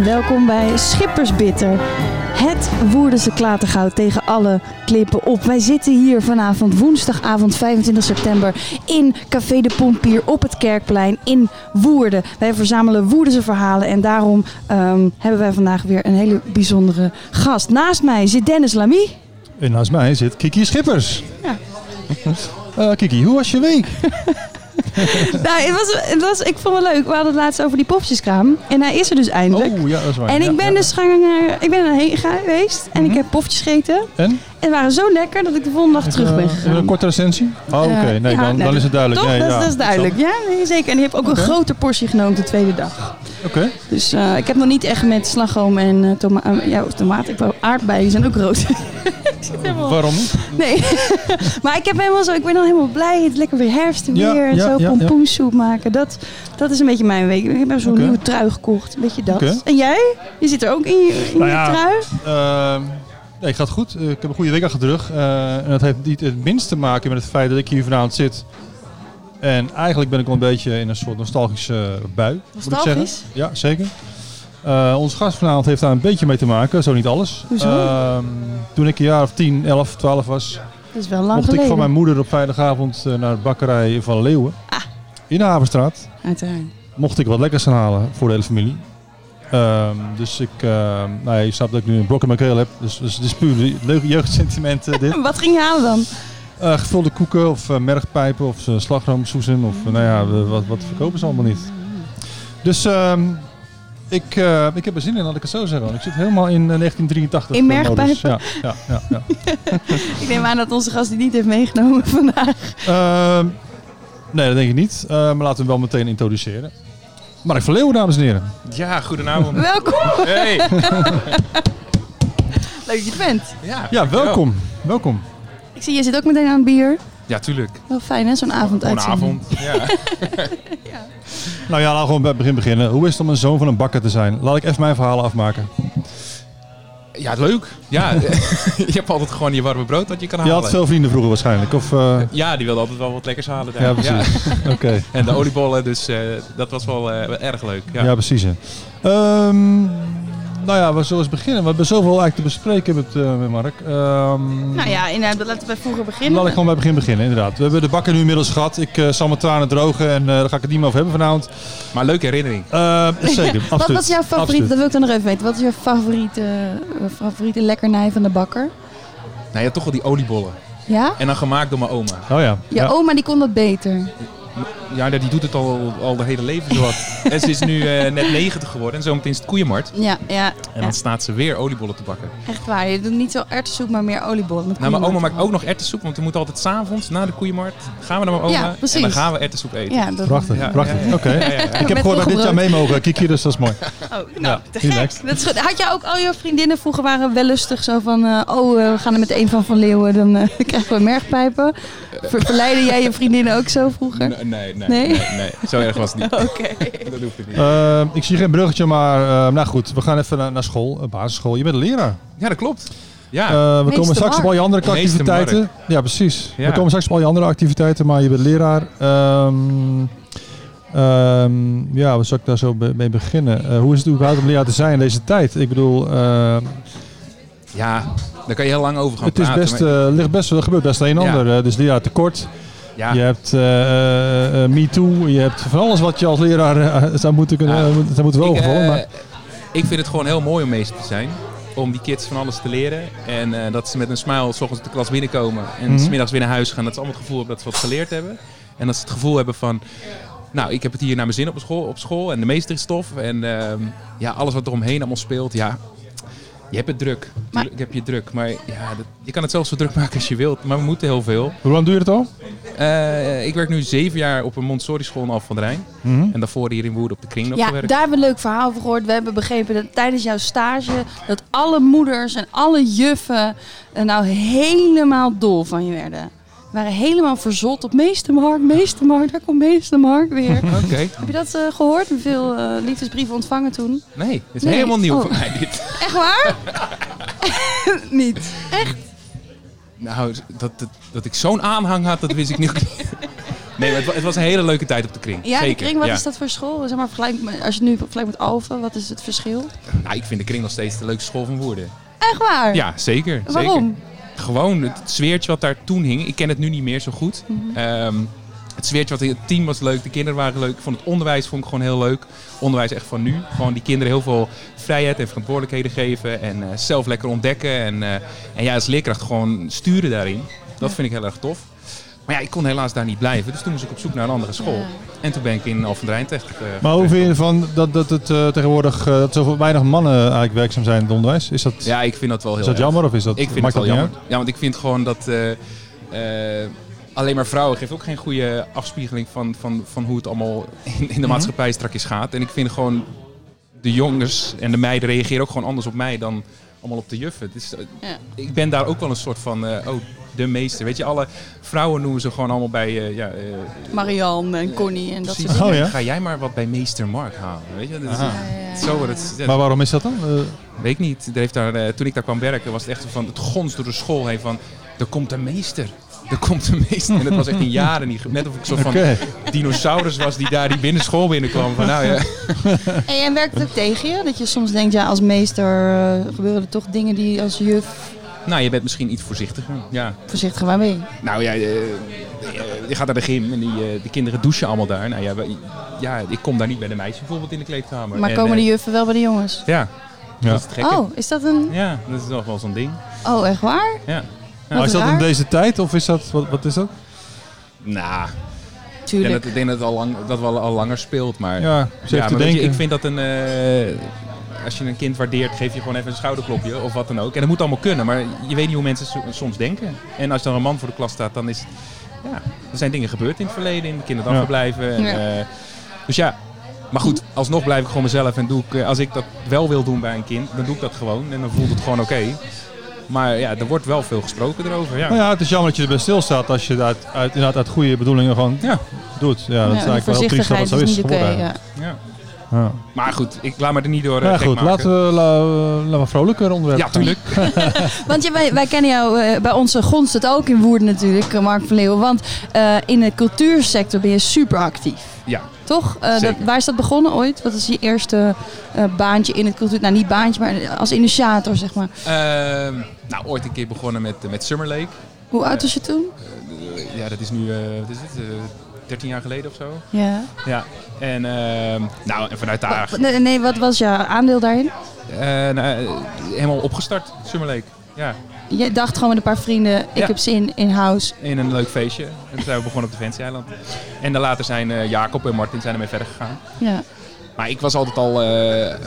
en welkom bij Schippersbitter. Het Woerdense klatergoud tegen alle klippen op. Wij zitten hier vanavond, woensdagavond 25 september, in Café de Pompier op het Kerkplein in Woerden. Wij verzamelen Woerdense verhalen en daarom ehm, hebben wij vandaag weer een hele bijzondere gast. Naast mij zit Dennis Lamy. En naast mij zit Kiki Schippers. Ja. Eh, Kiki, hoe was je week? nou, het was, het was, ik vond het leuk. We hadden het laatst over die popjeskraam. En hij is er dus eindelijk. Oh, ja, dat is waar. En ik ben dus gaan naar, ik ben erheen geweest en Mhm. ik heb pofjes gegeten. En? En waren zo lekker dat ik de volgende dag terug ben Eh, gegaan. een korte recensie? Oh, oké. Eh, nee, ja, dan, nee, dan is het duidelijk. Toch? Nee, dat, ja, dat is duidelijk. Ja, nee, zeker. En die heb ook Oké. een grote portie genomen de tweede dag. Oké. Dus eh, ik heb nog niet echt met slagroom en eh toma eh, ja, tomaat. Ik wou aardbeien, die zijn ook rood. Helemaal- Waarom niet? Nee, maar ik heb helemaal zo, ik ben dan helemaal blij. Het lekker weer herfst en Ja, weer. En zo ja, pompoensoep maken. Dat, dat is een beetje mijn week. Ik heb zo'n Oké. nieuwe trui gekocht. Een beetje dat. En jij? Je zit er ook in je, in Nou je ja, trui? Ehm, nee, gaat goed. Ik heb een goede week achter de rug. En dat heeft niet het minst te maken met het feit dat ik hier vanavond zit. En eigenlijk ben ik wel een beetje in een soort nostalgische bui. Moet ik zeggen. Nostalgisch? Ja, zeker. Eh onze gast vanavond heeft daar een beetje mee te maken, zo niet alles. Hoezo? Ehm, toen ik een jaar of 10, 11, 12 was, Dat is wel lang mocht geleden. ik van mijn moeder op vrijdagavond eh, naar de bakkerij van Leeuwen. Ah. In de Havenstraat. Uiteraard. Mocht ik wat lekkers gaan halen voor de hele familie. Ehm, dus ik, ehm nou ja, je snapt dat ik nu een blok in mijn keel heb. Dus, dus het is puur leuke jeugdsentiment eh, dit. Wat ging je halen dan? Eh, gevulde koeken of eh, mergpijpen of uh, slagroomsoezen of nou ja, wat, wat verkopen ze allemaal niet. Dus ehm, ik, eh, ik heb er zin in, laat ik het zo zeggen. want Ik zit helemaal in eh, 1983. In modus. mergpijpen? Ja, ja, ja. ja. Ik neem aan dat onze gast die niet heeft meegenomen vandaag. Ehm, nee, dat denk ik niet. Eh, maar laten we hem wel meteen introduceren. Mark van Leeuwen, dames en heren. Ja, goedenavond. Welkom. Hey. Leuk dat je er bent. Ja, Ja, welkom. Welkom. Ik zie, je zit ook meteen aan het bier. Ja, tuurlijk. Wel fijn hè, zo'n avond Vanavond. Ja. Nou ja, laten we gewoon bij het begin beginnen. Hoe is het om een zoon van een bakker te zijn? Laat ik even mijn verhalen afmaken. ja, leuk. Ja, je hebt altijd gewoon je warme brood dat je kan Je halen. had veel vrienden vroeger waarschijnlijk. Of, eh, Ja, die wilde altijd wel wat lekkers halen. daar. ja, precies. Oké. En de oliebollen, dus eh, dat was wel, eh, erg leuk. Ja. Ja, precies. Nou ja, we zullen eens beginnen. We hebben zoveel eigenlijk te bespreken met, eh, met Mark. Ehm, Nou ja, inderdaad, laten we bij vroeger beginnen. Laat ik gewoon bij het begin beginnen, inderdaad. We hebben de bakker nu inmiddels gehad. Ik eh, zal mijn tranen drogen en eh, daar ga ik het niet meer over hebben vanavond. Maar leuke herinnering. Zeker, absoluut. Wat was jouw favoriet? Absoluut. Dat wil ik dan nog even weten. Wat is jouw favoriete, favoriete lekkernij van de bakker? Nou ja, toch wel die oliebollen. Ja? En dan gemaakt door mijn oma. Oh ja. Je oma die kon dat beter. Ja, die doet het al, al de hele leven zo wat. en ze is nu eh, net 90 geworden en zometeen is het koeienmarkt. Ja, ja, En ja, dan staat ze weer oliebollen te bakken. echt waar. Je doet niet zo erwtensoep, maar meer oliebollen. met Nou, mijn oma maakt ook nog erwtensoep, want we moeten altijd s'avonds na de koeienmarkt gaan we naar mijn oma Ja, en dan gaan we erwtensoep eten. Ja, dat Prachtig, Ja, prachtig. ja, ja. Oké. Ja, ja, ja. Ik heb gehoord dat dit jaar mee mogen. Kiki, dus dat is mooi. Oh, nou, Ja, te gek. Dat is goed. Had jij ook al je vriendinnen vroeger waren wel lustig zo van... eh, oh, eh, we gaan er met een van Van Leeuwen, dan eh, krijgen we mergpijpen. Ver, verleidde jij je vriendinnen ook zo vroeger? Nee, nee, nee, Nee? Zo erg was het niet. Oké. Dat hoeft niet. Eh, ik zie geen bruggetje, maar eh, nou goed. We gaan even naar, naar school, eh, basisschool. Je bent een leraar. Ja, dat klopt. Ja, Eh, we Meester komen straks op al je andere activiteiten. Ja, precies. We komen straks op al je andere activiteiten, maar je bent leraar. Ehm, ehm, ja, waar zou ik daar zo mee beginnen? Eh, hoe is het überhaupt om leraar te zijn in deze tijd? Ik bedoel, ja, daar kan je heel lang over gaan het is praten. best, maar- eh, ligt best, er gebeurt best een en Ja. ander. Dus leraar tekort. Ja, Je hebt eh, eh, MeToo. Je hebt van alles wat je als leraar zou moeten kunnen, Ja. moet- zou moeten ik, maar ik vind het gewoon heel mooi om meester te zijn. Om die kids van alles te leren. En dat ze met een smile s ochtends de klas binnenkomen. En Mhm. s smiddags weer naar huis gaan. Dat ze allemaal het gevoel hebben dat ze wat geleerd hebben. En dat ze het gevoel hebben van... Nou, ik heb het hier naar mijn zin op school. Op school en de meester is tof. En ehm, ja, alles wat eromheen allemaal speelt. Ja, je hebt het druk. Tuurlijk heb je druk. Maar ja, dat, je kan het zelfs zo druk maken als je wilt. Maar we moeten heel veel. hoe lang doe je het al? Eh, ik werk nu zeven jaar op een Montessori school in Alphen van de Rijn. Mhm. En daarvoor hier in Woerden op de kringloop Ja, gewerkt. daar hebben we een leuk verhaal over gehoord. We hebben begrepen dat tijdens jouw stage... dat alle moeders en alle juffen er nou helemaal dol van je werden. We waren helemaal verzot op Meestermark, Meestermark, daar komt Meestermark weer. Oké. Heb je dat eh, gehoord? Veel eh, liefdesbrieven ontvangen toen? Nee, het is Nee. helemaal nieuw Oh. voor mij dit. Echt waar? Niet. Nou, dat, dat, dat ik zo'n aanhang had, dat wist ik niet. Nee, het, het was een hele leuke tijd op de kring. Ja, Zeker. de kring, wat ja. is dat voor school? Zeg maar, vergelijk, als je nu vergelijkt met Alphen, wat is het verschil? Nou, ik vind de kring nog steeds de leukste school van Woerden. Echt waar? Ja, zeker. Waarom? Zeker. Gewoon het sfeertje wat daar toen hing. Ik ken het nu niet meer zo goed. Mhm. Ehm, het sfeertje wat in het team was leuk. De kinderen waren leuk. Ik vond het onderwijs vond ik gewoon heel leuk. Onderwijs echt van nu. Gewoon die kinderen heel veel vrijheid en verantwoordelijkheden geven. En eh, zelf lekker ontdekken. En, eh, en ja, als leerkracht gewoon sturen daarin. Dat vind ik heel erg tof. Maar ja, ik kon helaas daar niet blijven. Dus toen moest ik op zoek naar een andere school. Ja. En toen ben ik in Alphen Rijn terecht. eh, Maar hoe vind je ervan dat, dat het eh, tegenwoordig eh, dat zoveel weinig mannen eigenlijk werkzaam zijn in het onderwijs? Is dat, Ja, ik vind dat wel heel is dat erg. jammer of is dat, Ik vind maakt het dat wel niet jammer. Ja, want ik vind gewoon dat eh, eh, alleen maar vrouwen geeft ook geen goede afspiegeling van, van, van hoe het allemaal in, in de Mhm. maatschappij strakjes gaat. En ik vind gewoon de jongens en de meiden reageren ook gewoon anders op mij dan allemaal op de juffen. Dus, eh, Ja. Ik ben daar ook wel een soort van, eh, oh, de meester. Weet je, alle vrouwen noemen ze gewoon allemaal bij, eh, ja, eh, Marianne en Connie en dat precies. soort dingen. Oh ja? Ga jij maar wat bij meester Mark halen, weet je? Dat is, Aha. Ja, ja, ja. Zo wordt het. ja, Maar waarom is dat dan? Eh, Weet ik niet. Er heeft daar, eh, toen ik daar kwam werken, was het echt van het gons door de school heen van er komt een meester. Er komt een meester. En dat was echt in jaren niet. Net of ik een soort van dinosaurus was die daar die binnen school binnenkwam. Van, nou, ja. Hey, en werkt het ook tegen je? Dat je soms denkt, ja, als meester eh, gebeuren er toch dingen die als juf nou, je bent misschien iets voorzichtiger. Ja. voorzichtig waar mee. Nou ja, eh, eh, je gaat naar de gym en die, de kinderen douchen allemaal daar. Nou ja, we- ja, ik kom daar niet bij de meisjes bijvoorbeeld in de kleedkamer. Maar En, komen de juffen wel bij de jongens? Ja, Ja. dat is het gekke. Oh, is dat een... Ja, dat is nog wel zo'n ding. Oh, echt waar? Ja. Maar is dat in deze tijd of is dat, wat, wat is dat? Nou, ik Tuurlijk. denk dat, ik denk dat het al, lang, dat wel al langer speelt, maar... Ja, Ja, maar weet je, denken. ik vind dat een. eh, als je een kind waardeert, geef je gewoon even een schouderklopje of wat dan ook. En dat moet allemaal kunnen, maar je weet niet hoe mensen so- soms denken. En als er een man voor de klas staat, dan is het. Ja, er zijn dingen gebeurd in het verleden, in de kinderdagverblijven. En, Ja. eh, dus ja. Maar goed, alsnog blijf ik gewoon mezelf en doe ik, eh, als ik dat wel wil doen bij een kind, dan doe ik dat gewoon en dan voelt het gewoon oké. Maar ja, er wordt wel veel gesproken erover. Ja. Nou ja, het is jammer dat je erbij stilstaat als je het uit, uit, inderdaad uit goede bedoelingen gewoon Ja. doet. Ja, dat Ja, is eigenlijk wel heel triest dat voorzichtigheid het zo is oké. geworden. ja. Ja. Maar goed, ik laat me er niet door. eh, Ja, gek goed, maken. laten we, la, laten we vrolijker onderwerp Ja, tuurlijk. Want ja, wij, wij kennen jou, eh, bij onze gonst het ook in Woerden natuurlijk, eh, Mark van Leeuwen. Want eh, in de cultuursector ben je super actief. Ja. Toch? Eh, dat, waar is dat begonnen ooit? Wat is je eerste eh, baantje in het cultuur? Nou, niet baantje, maar als initiator, zeg maar. Ehm, nou, ooit een keer begonnen met, met Summer Lake. Hoe oud was je toen? Eh, ja, dat is nu, eh, wat is het, eh 13 jaar geleden of zo. Ja. Ja. En, ehm, nou, en vanuit daar Wat- nee, nee, wat was jouw aandeel daarin? eh, nou, eh, helemaal opgestart, Summer Lake. Ja, Je dacht gewoon met een paar vrienden, ik Ja. heb zin in house. in een leuk feestje. En toen zijn we begonnen op de Fancy Eiland. En dan later zijn eh, Jacob en Martin zijn ermee verder gegaan. Ja. Maar ik was altijd al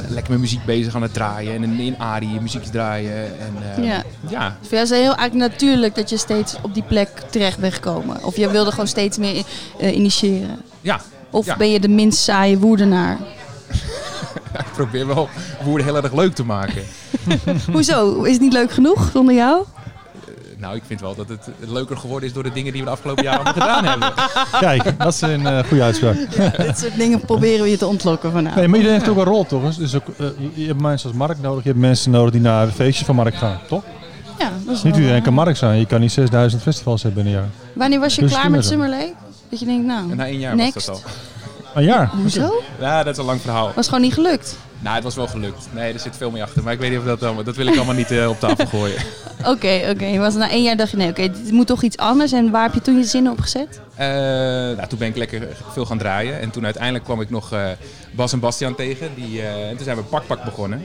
lekker met muziek bezig aan het draaien. En in, in Arie muziek draaien. En, Ja. Ja, Dus voor jou is het heel eigenlijk natuurlijk dat je steeds op die plek terecht bent gekomen. Of je wilde gewoon steeds meer eh, initiëren. ja. Of Ja. ben je de minst saaie woerdenaar? ik probeer wel woorden heel erg leuk te maken. Hoezo? Is het niet leuk genoeg zonder jou? Nou, ik vind wel dat het leuker geworden is door de dingen die we de afgelopen jaren allemaal gedaan hebben. Kijk, dat is een eh, goede uitspraak. Dit soort dingen proberen we je te ontlokken vanavond. Nee, maar iedereen heeft ook een rol, toch? Dus ook, eh, je hebt mensen als Mark nodig, je hebt mensen nodig die naar de feestjes van Mark gaan, toch? Ja, dat is Niet wel iedereen waar. kan Mark zijn. Je kan niet 6000 festivals hebben in een jaar. Wanneer was je Dus klaar met kinderen. Summer Lake? Dat je denkt, nou, En na één jaar next. was dat al. Een jaar? Hoezo? Ja, dat is een lang verhaal. Was gewoon niet gelukt. Nou, het was wel gelukt. Nee, er zit veel meer achter. Maar ik weet niet of dat allemaal... Dat wil ik allemaal niet eh, op tafel gooien. Oké, oké. Was na één jaar dacht je, nee, oké, dit moet toch iets anders. En waar heb je toen je zin op gezet? Eh, nou, toen ben ik lekker veel gaan draaien. En toen uiteindelijk kwam ik nog eh, Bas en Bastiaan tegen. Die, eh, en toen zijn we Pak Pak begonnen.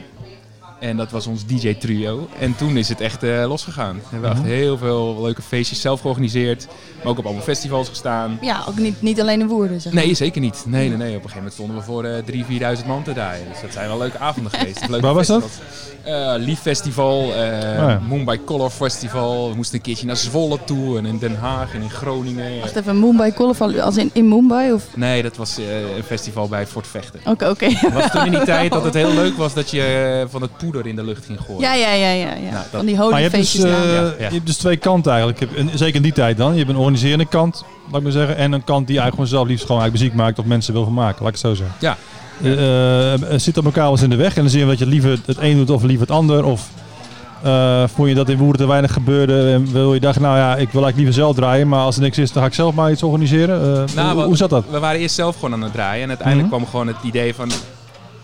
En dat was ons DJ-trio. En toen is het echt eh, losgegaan. We hebben echt heel veel leuke feestjes zelf georganiseerd. Maar ook op allemaal festivals gestaan. Ja, ook niet, niet alleen in Woerden, zeg maar. Nee, zeker niet. Nee, nee, nee. Op een gegeven moment stonden we voor eh 3.000, 4.000 man te draaien. Dus dat zijn wel leuke avonden geweest. Leuke Waar was dat? festivals. Eh, Lief Festival, eh ja. Mumbai Color Festival. We moesten een keertje naar Zwolle toe en in Den Haag en in Groningen. Wacht even, Mumbai Colorful, als in, in Mumbai? Of... Nee, dat was eh, een festival bij Fort Vechten. Oké, oké. Het was toen in die tijd dat het heel leuk was dat je van het poeder in de lucht ging gooien. Ja, ja, ja, ja. ja. Nou, dat- Van die Maar je hebt, dus, eh. Ja, je hebt dus twee kanten eigenlijk. En zeker in die tijd dan. Je hebt een organiserende kant, laat ik maar zeggen. En een kant die eigenlijk gewoon zelf liefst gewoon eigenlijk muziek maakt of mensen wil van maken. Laat ik het zo zeggen. Ja. Eh, eh, zit op elkaar wel eens in de weg. En dan zie je dat je liever het een doet of liever het ander. Of Eh, vond je dat in Woerden te weinig gebeurde? En wil je dacht, nou ja, ik wil eigenlijk liever zelf draaien, maar als er niks is, dan ga ik zelf maar iets organiseren. Eh, Nou, hoe zat dat? We waren eerst zelf gewoon aan het draaien. En uiteindelijk Mhm. kwam gewoon het idee van...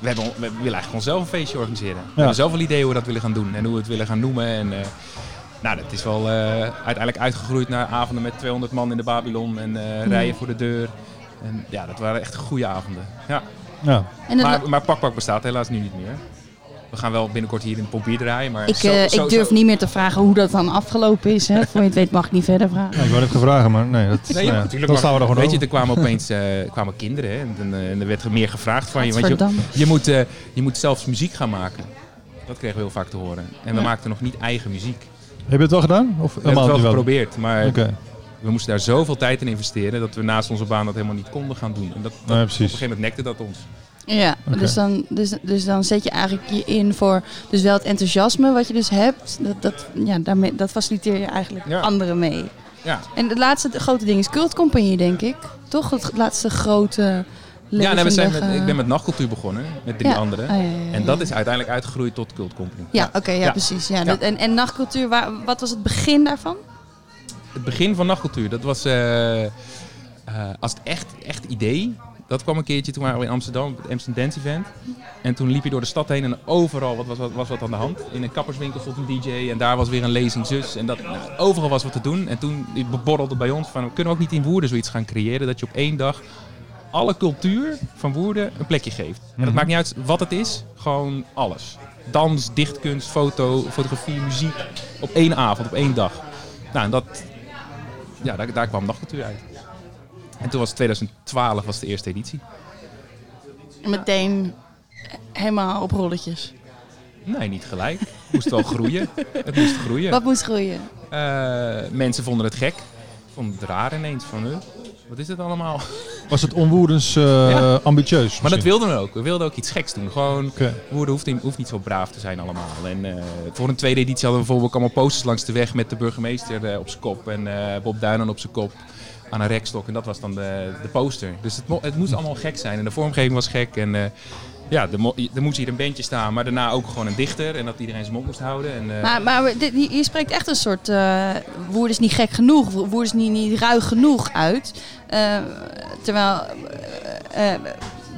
We, hebben, we willen eigenlijk gewoon zelf een feestje organiseren. We hebben zelf wel ideeën hoe we dat willen gaan doen. En hoe we het willen gaan noemen. En, eh, nou, dat is wel eh, uiteindelijk uitgegroeid naar avonden met 200 man in de Babylon. En eh, rijen voor de deur. En ja, dat waren echt goede avonden. Ja. Ja. Maar, maar Pakpak bestaat helaas nu niet meer. We gaan wel binnenkort hier in het Pompier draaien. Maar Ik, zo- eh, zo- ik durf zo- niet meer te vragen hoe dat dan afgelopen is. Hè. Voor je het weet mag ik niet verder vragen. Nou, ik wou net gevraagd, maar nee, dat, Nee, nou ja, natuurlijk. dan staan we er gewoon Weet je, er kwamen opeens eh, kwamen kinderen hè, en, en, en er werd er meer gevraagd van je. Want je, je, moet, eh, je moet zelfs muziek gaan maken. Dat kregen we heel vaak te horen. En we Ja. maakten nog niet eigen muziek. Heb je het wel gedaan? Of We hebben het wel geprobeerd, maar Oké, we moesten daar zoveel tijd in investeren dat we naast onze baan dat helemaal niet konden gaan doen. En dat, dat- nee, op een precies. gegeven moment nekte dat ons. Ja, dus, dan, dus, dus dan zet je eigenlijk je in voor dus wel het enthousiasme wat je dus hebt. Dat, dat, ja, daarmee, dat faciliteer je eigenlijk Ja. anderen mee. Ja. En het laatste grote ding is Cult Company, denk ik. Toch? Het laatste grote Ja, nee, we zijn met, ik ben met nachtcultuur begonnen, met drie Ja. anderen. Ah, ja, ja, ja, En dat is uiteindelijk uitgegroeid tot Cult Company. Ja, oké, ja, Ja. precies. Ja, dat- en, en nachtcultuur, waar, wat was het begin daarvan? Het begin van nachtcultuur, dat was eh, eh, als het echt, echt idee. Dat kwam een keertje toen waren we in Amsterdam, op het Amsterdam Dance Event. En toen liep je door de stad heen en overal wat was, wat, was wat aan de hand. In een kapperswinkel stond een DJ en daar was weer een lezing zus. En dat, nou, overal was wat te doen. En toen borrelde bij ons van, kunnen we ook niet in Woerden zoiets gaan creëren? Dat je op één dag alle cultuur van Woerden een plekje geeft. En dat Mhm. maakt niet uit wat het is, gewoon alles. Dans, dichtkunst, foto, fotografie, muziek. Op één avond, op één dag. Nou, en dat, ja, daar, daar kwam nachtcultuur uit. En toen was het 2012 was de eerste editie. Meteen helemaal op rolletjes. Nee, niet gelijk. Het moest wel groeien. Het moest groeien. Wat moest groeien? Eh, mensen vonden het gek. Vonden het raar ineens van, huh, wat is het allemaal? Was het onwoerdens eh, Ja. ambitieus? Maar dat wilden we ook. We wilden ook iets geks doen. Gewoon. Woerden hoeft niet, hoeft niet zo braaf te zijn allemaal. En eh, voor een tweede editie hadden we bijvoorbeeld allemaal posters langs de weg met de burgemeester eh, op zijn kop. En eh, Bob Duinen op zijn kop aan een rekstok. En dat was dan de, de poster. Dus het, het moest allemaal gek zijn. En de vormgeving was gek. En eh, ja, er, mo- moest hier een bandje staan, maar daarna ook gewoon een dichter. En dat iedereen zijn mond moest houden. En, eh, Maar, maar hier spreekt echt een soort woord is niet gek genoeg, woord is niet, niet ruig genoeg uit. Terwijl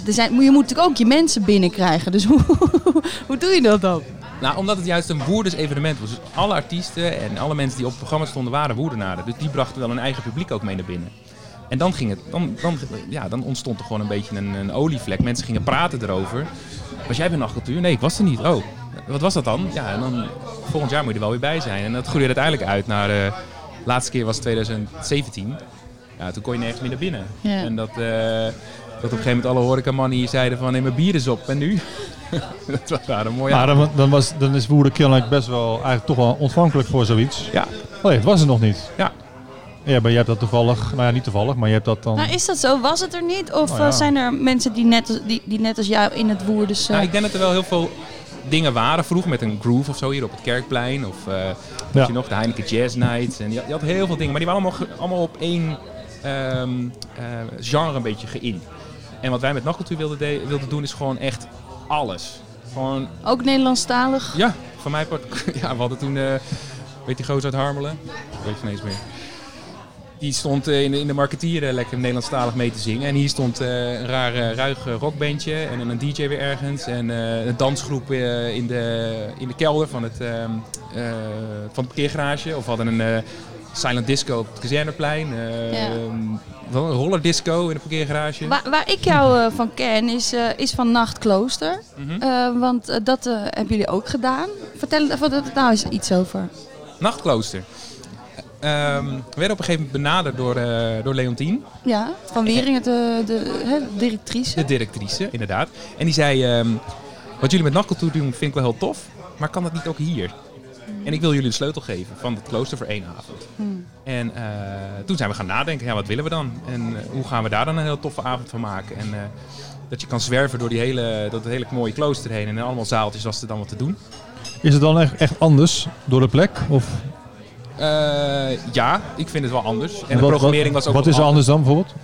er zijn, je moet natuurlijk ook je mensen binnenkrijgen. Dus hoe, hoe doe je dat dan? Nou, omdat het juist een woerders evenement was. Dus alle artiesten en alle mensen die op het programma stonden waren woerdenaren. Dus die brachten wel hun eigen publiek ook mee naar binnen. En dan, ging het, dan, dan, ja, dan ontstond er gewoon een beetje een, een olievlek. Mensen gingen praten erover. Was jij bij nachtcultuur? Nee, ik was er niet. Oh, wat was dat dan? Ja, en dan volgend jaar moet je er wel weer bij zijn. En dat groeide uiteindelijk uit naar... eh, de laatste keer was 2017. Ja, toen kon je nergens meer naar binnen. Ja. En dat, eh, dat op een gegeven moment alle horecamannen hier zeiden van... Nee, mijn bier is op. En nu? dat was daar een mooie Maar dan, dan, was, dan is Woerden kennelijk best wel eigenlijk toch wel ontvankelijk voor zoiets. Ja, Oh nee, het was er nog niet. Ja. Ja, maar je hebt dat toevallig, nou ja, niet toevallig, maar je hebt dat dan... Nou, is dat zo? Was het er niet? Of Nou ja. eh, zijn er mensen die net, als- die, die net als jou in het dus... eh, Nou, ik denk dat er wel heel veel dingen waren vroeger met een groove of zo hier op het Kerkplein. Of eh Ja. je nog, de Heineken Jazz Nights. En je, had- je had heel veel dingen, maar die waren allemaal, allemaal op één ehm, eh, genre een beetje geïnd. En wat wij met nachtcultuur wilden, de- wilden doen is gewoon echt alles. Gewoon, Ook Nederlandstalig? ja, van mij part, ja, we hadden toen, eh weet die gozer uit Harmelen? Weet je ineens meer. Die stond eh, in de, in de marketeer eh, lekker Nederlandstalig mee te zingen. En hier stond een raar ruig rockbandje en een DJ weer ergens. En een dansgroep in, de, in de kelder van, het, ehm, eh, van de parkeergarage. Of we hadden een silent disco op het kazerneplein. Ja. een roller disco in de parkeergarage. Waar, waar ik jou eh, van ken is, eh, is van Nachtklooster. Mhm. Eh, want dat hebben jullie ook gedaan. Vertel er er nou eens iets over. Nachtklooster. Ehm, we werden op een gegeven moment benaderd door, door Leontien. Ja, van Wieringen, de, de directrice. De directrice, inderdaad. En die zei, ehm, wat jullie met nachtcultuur doen vind ik wel heel tof, maar kan dat niet ook hier? En ik wil jullie de sleutel geven van het klooster voor één avond. Hmm. En eh, toen zijn we gaan nadenken, ja, wat willen we dan? En eh, hoe gaan we daar dan een heel toffe avond van maken? En eh, dat je kan zwerven door, die hele, het hele mooie klooster heen en allemaal zaaltjes was er dan wat te doen. Is het dan echt, echt anders door de plek? Of Eh, ja, ik vind het wel anders. En de wat- programmering was ook Wat is er anders dan bijvoorbeeld?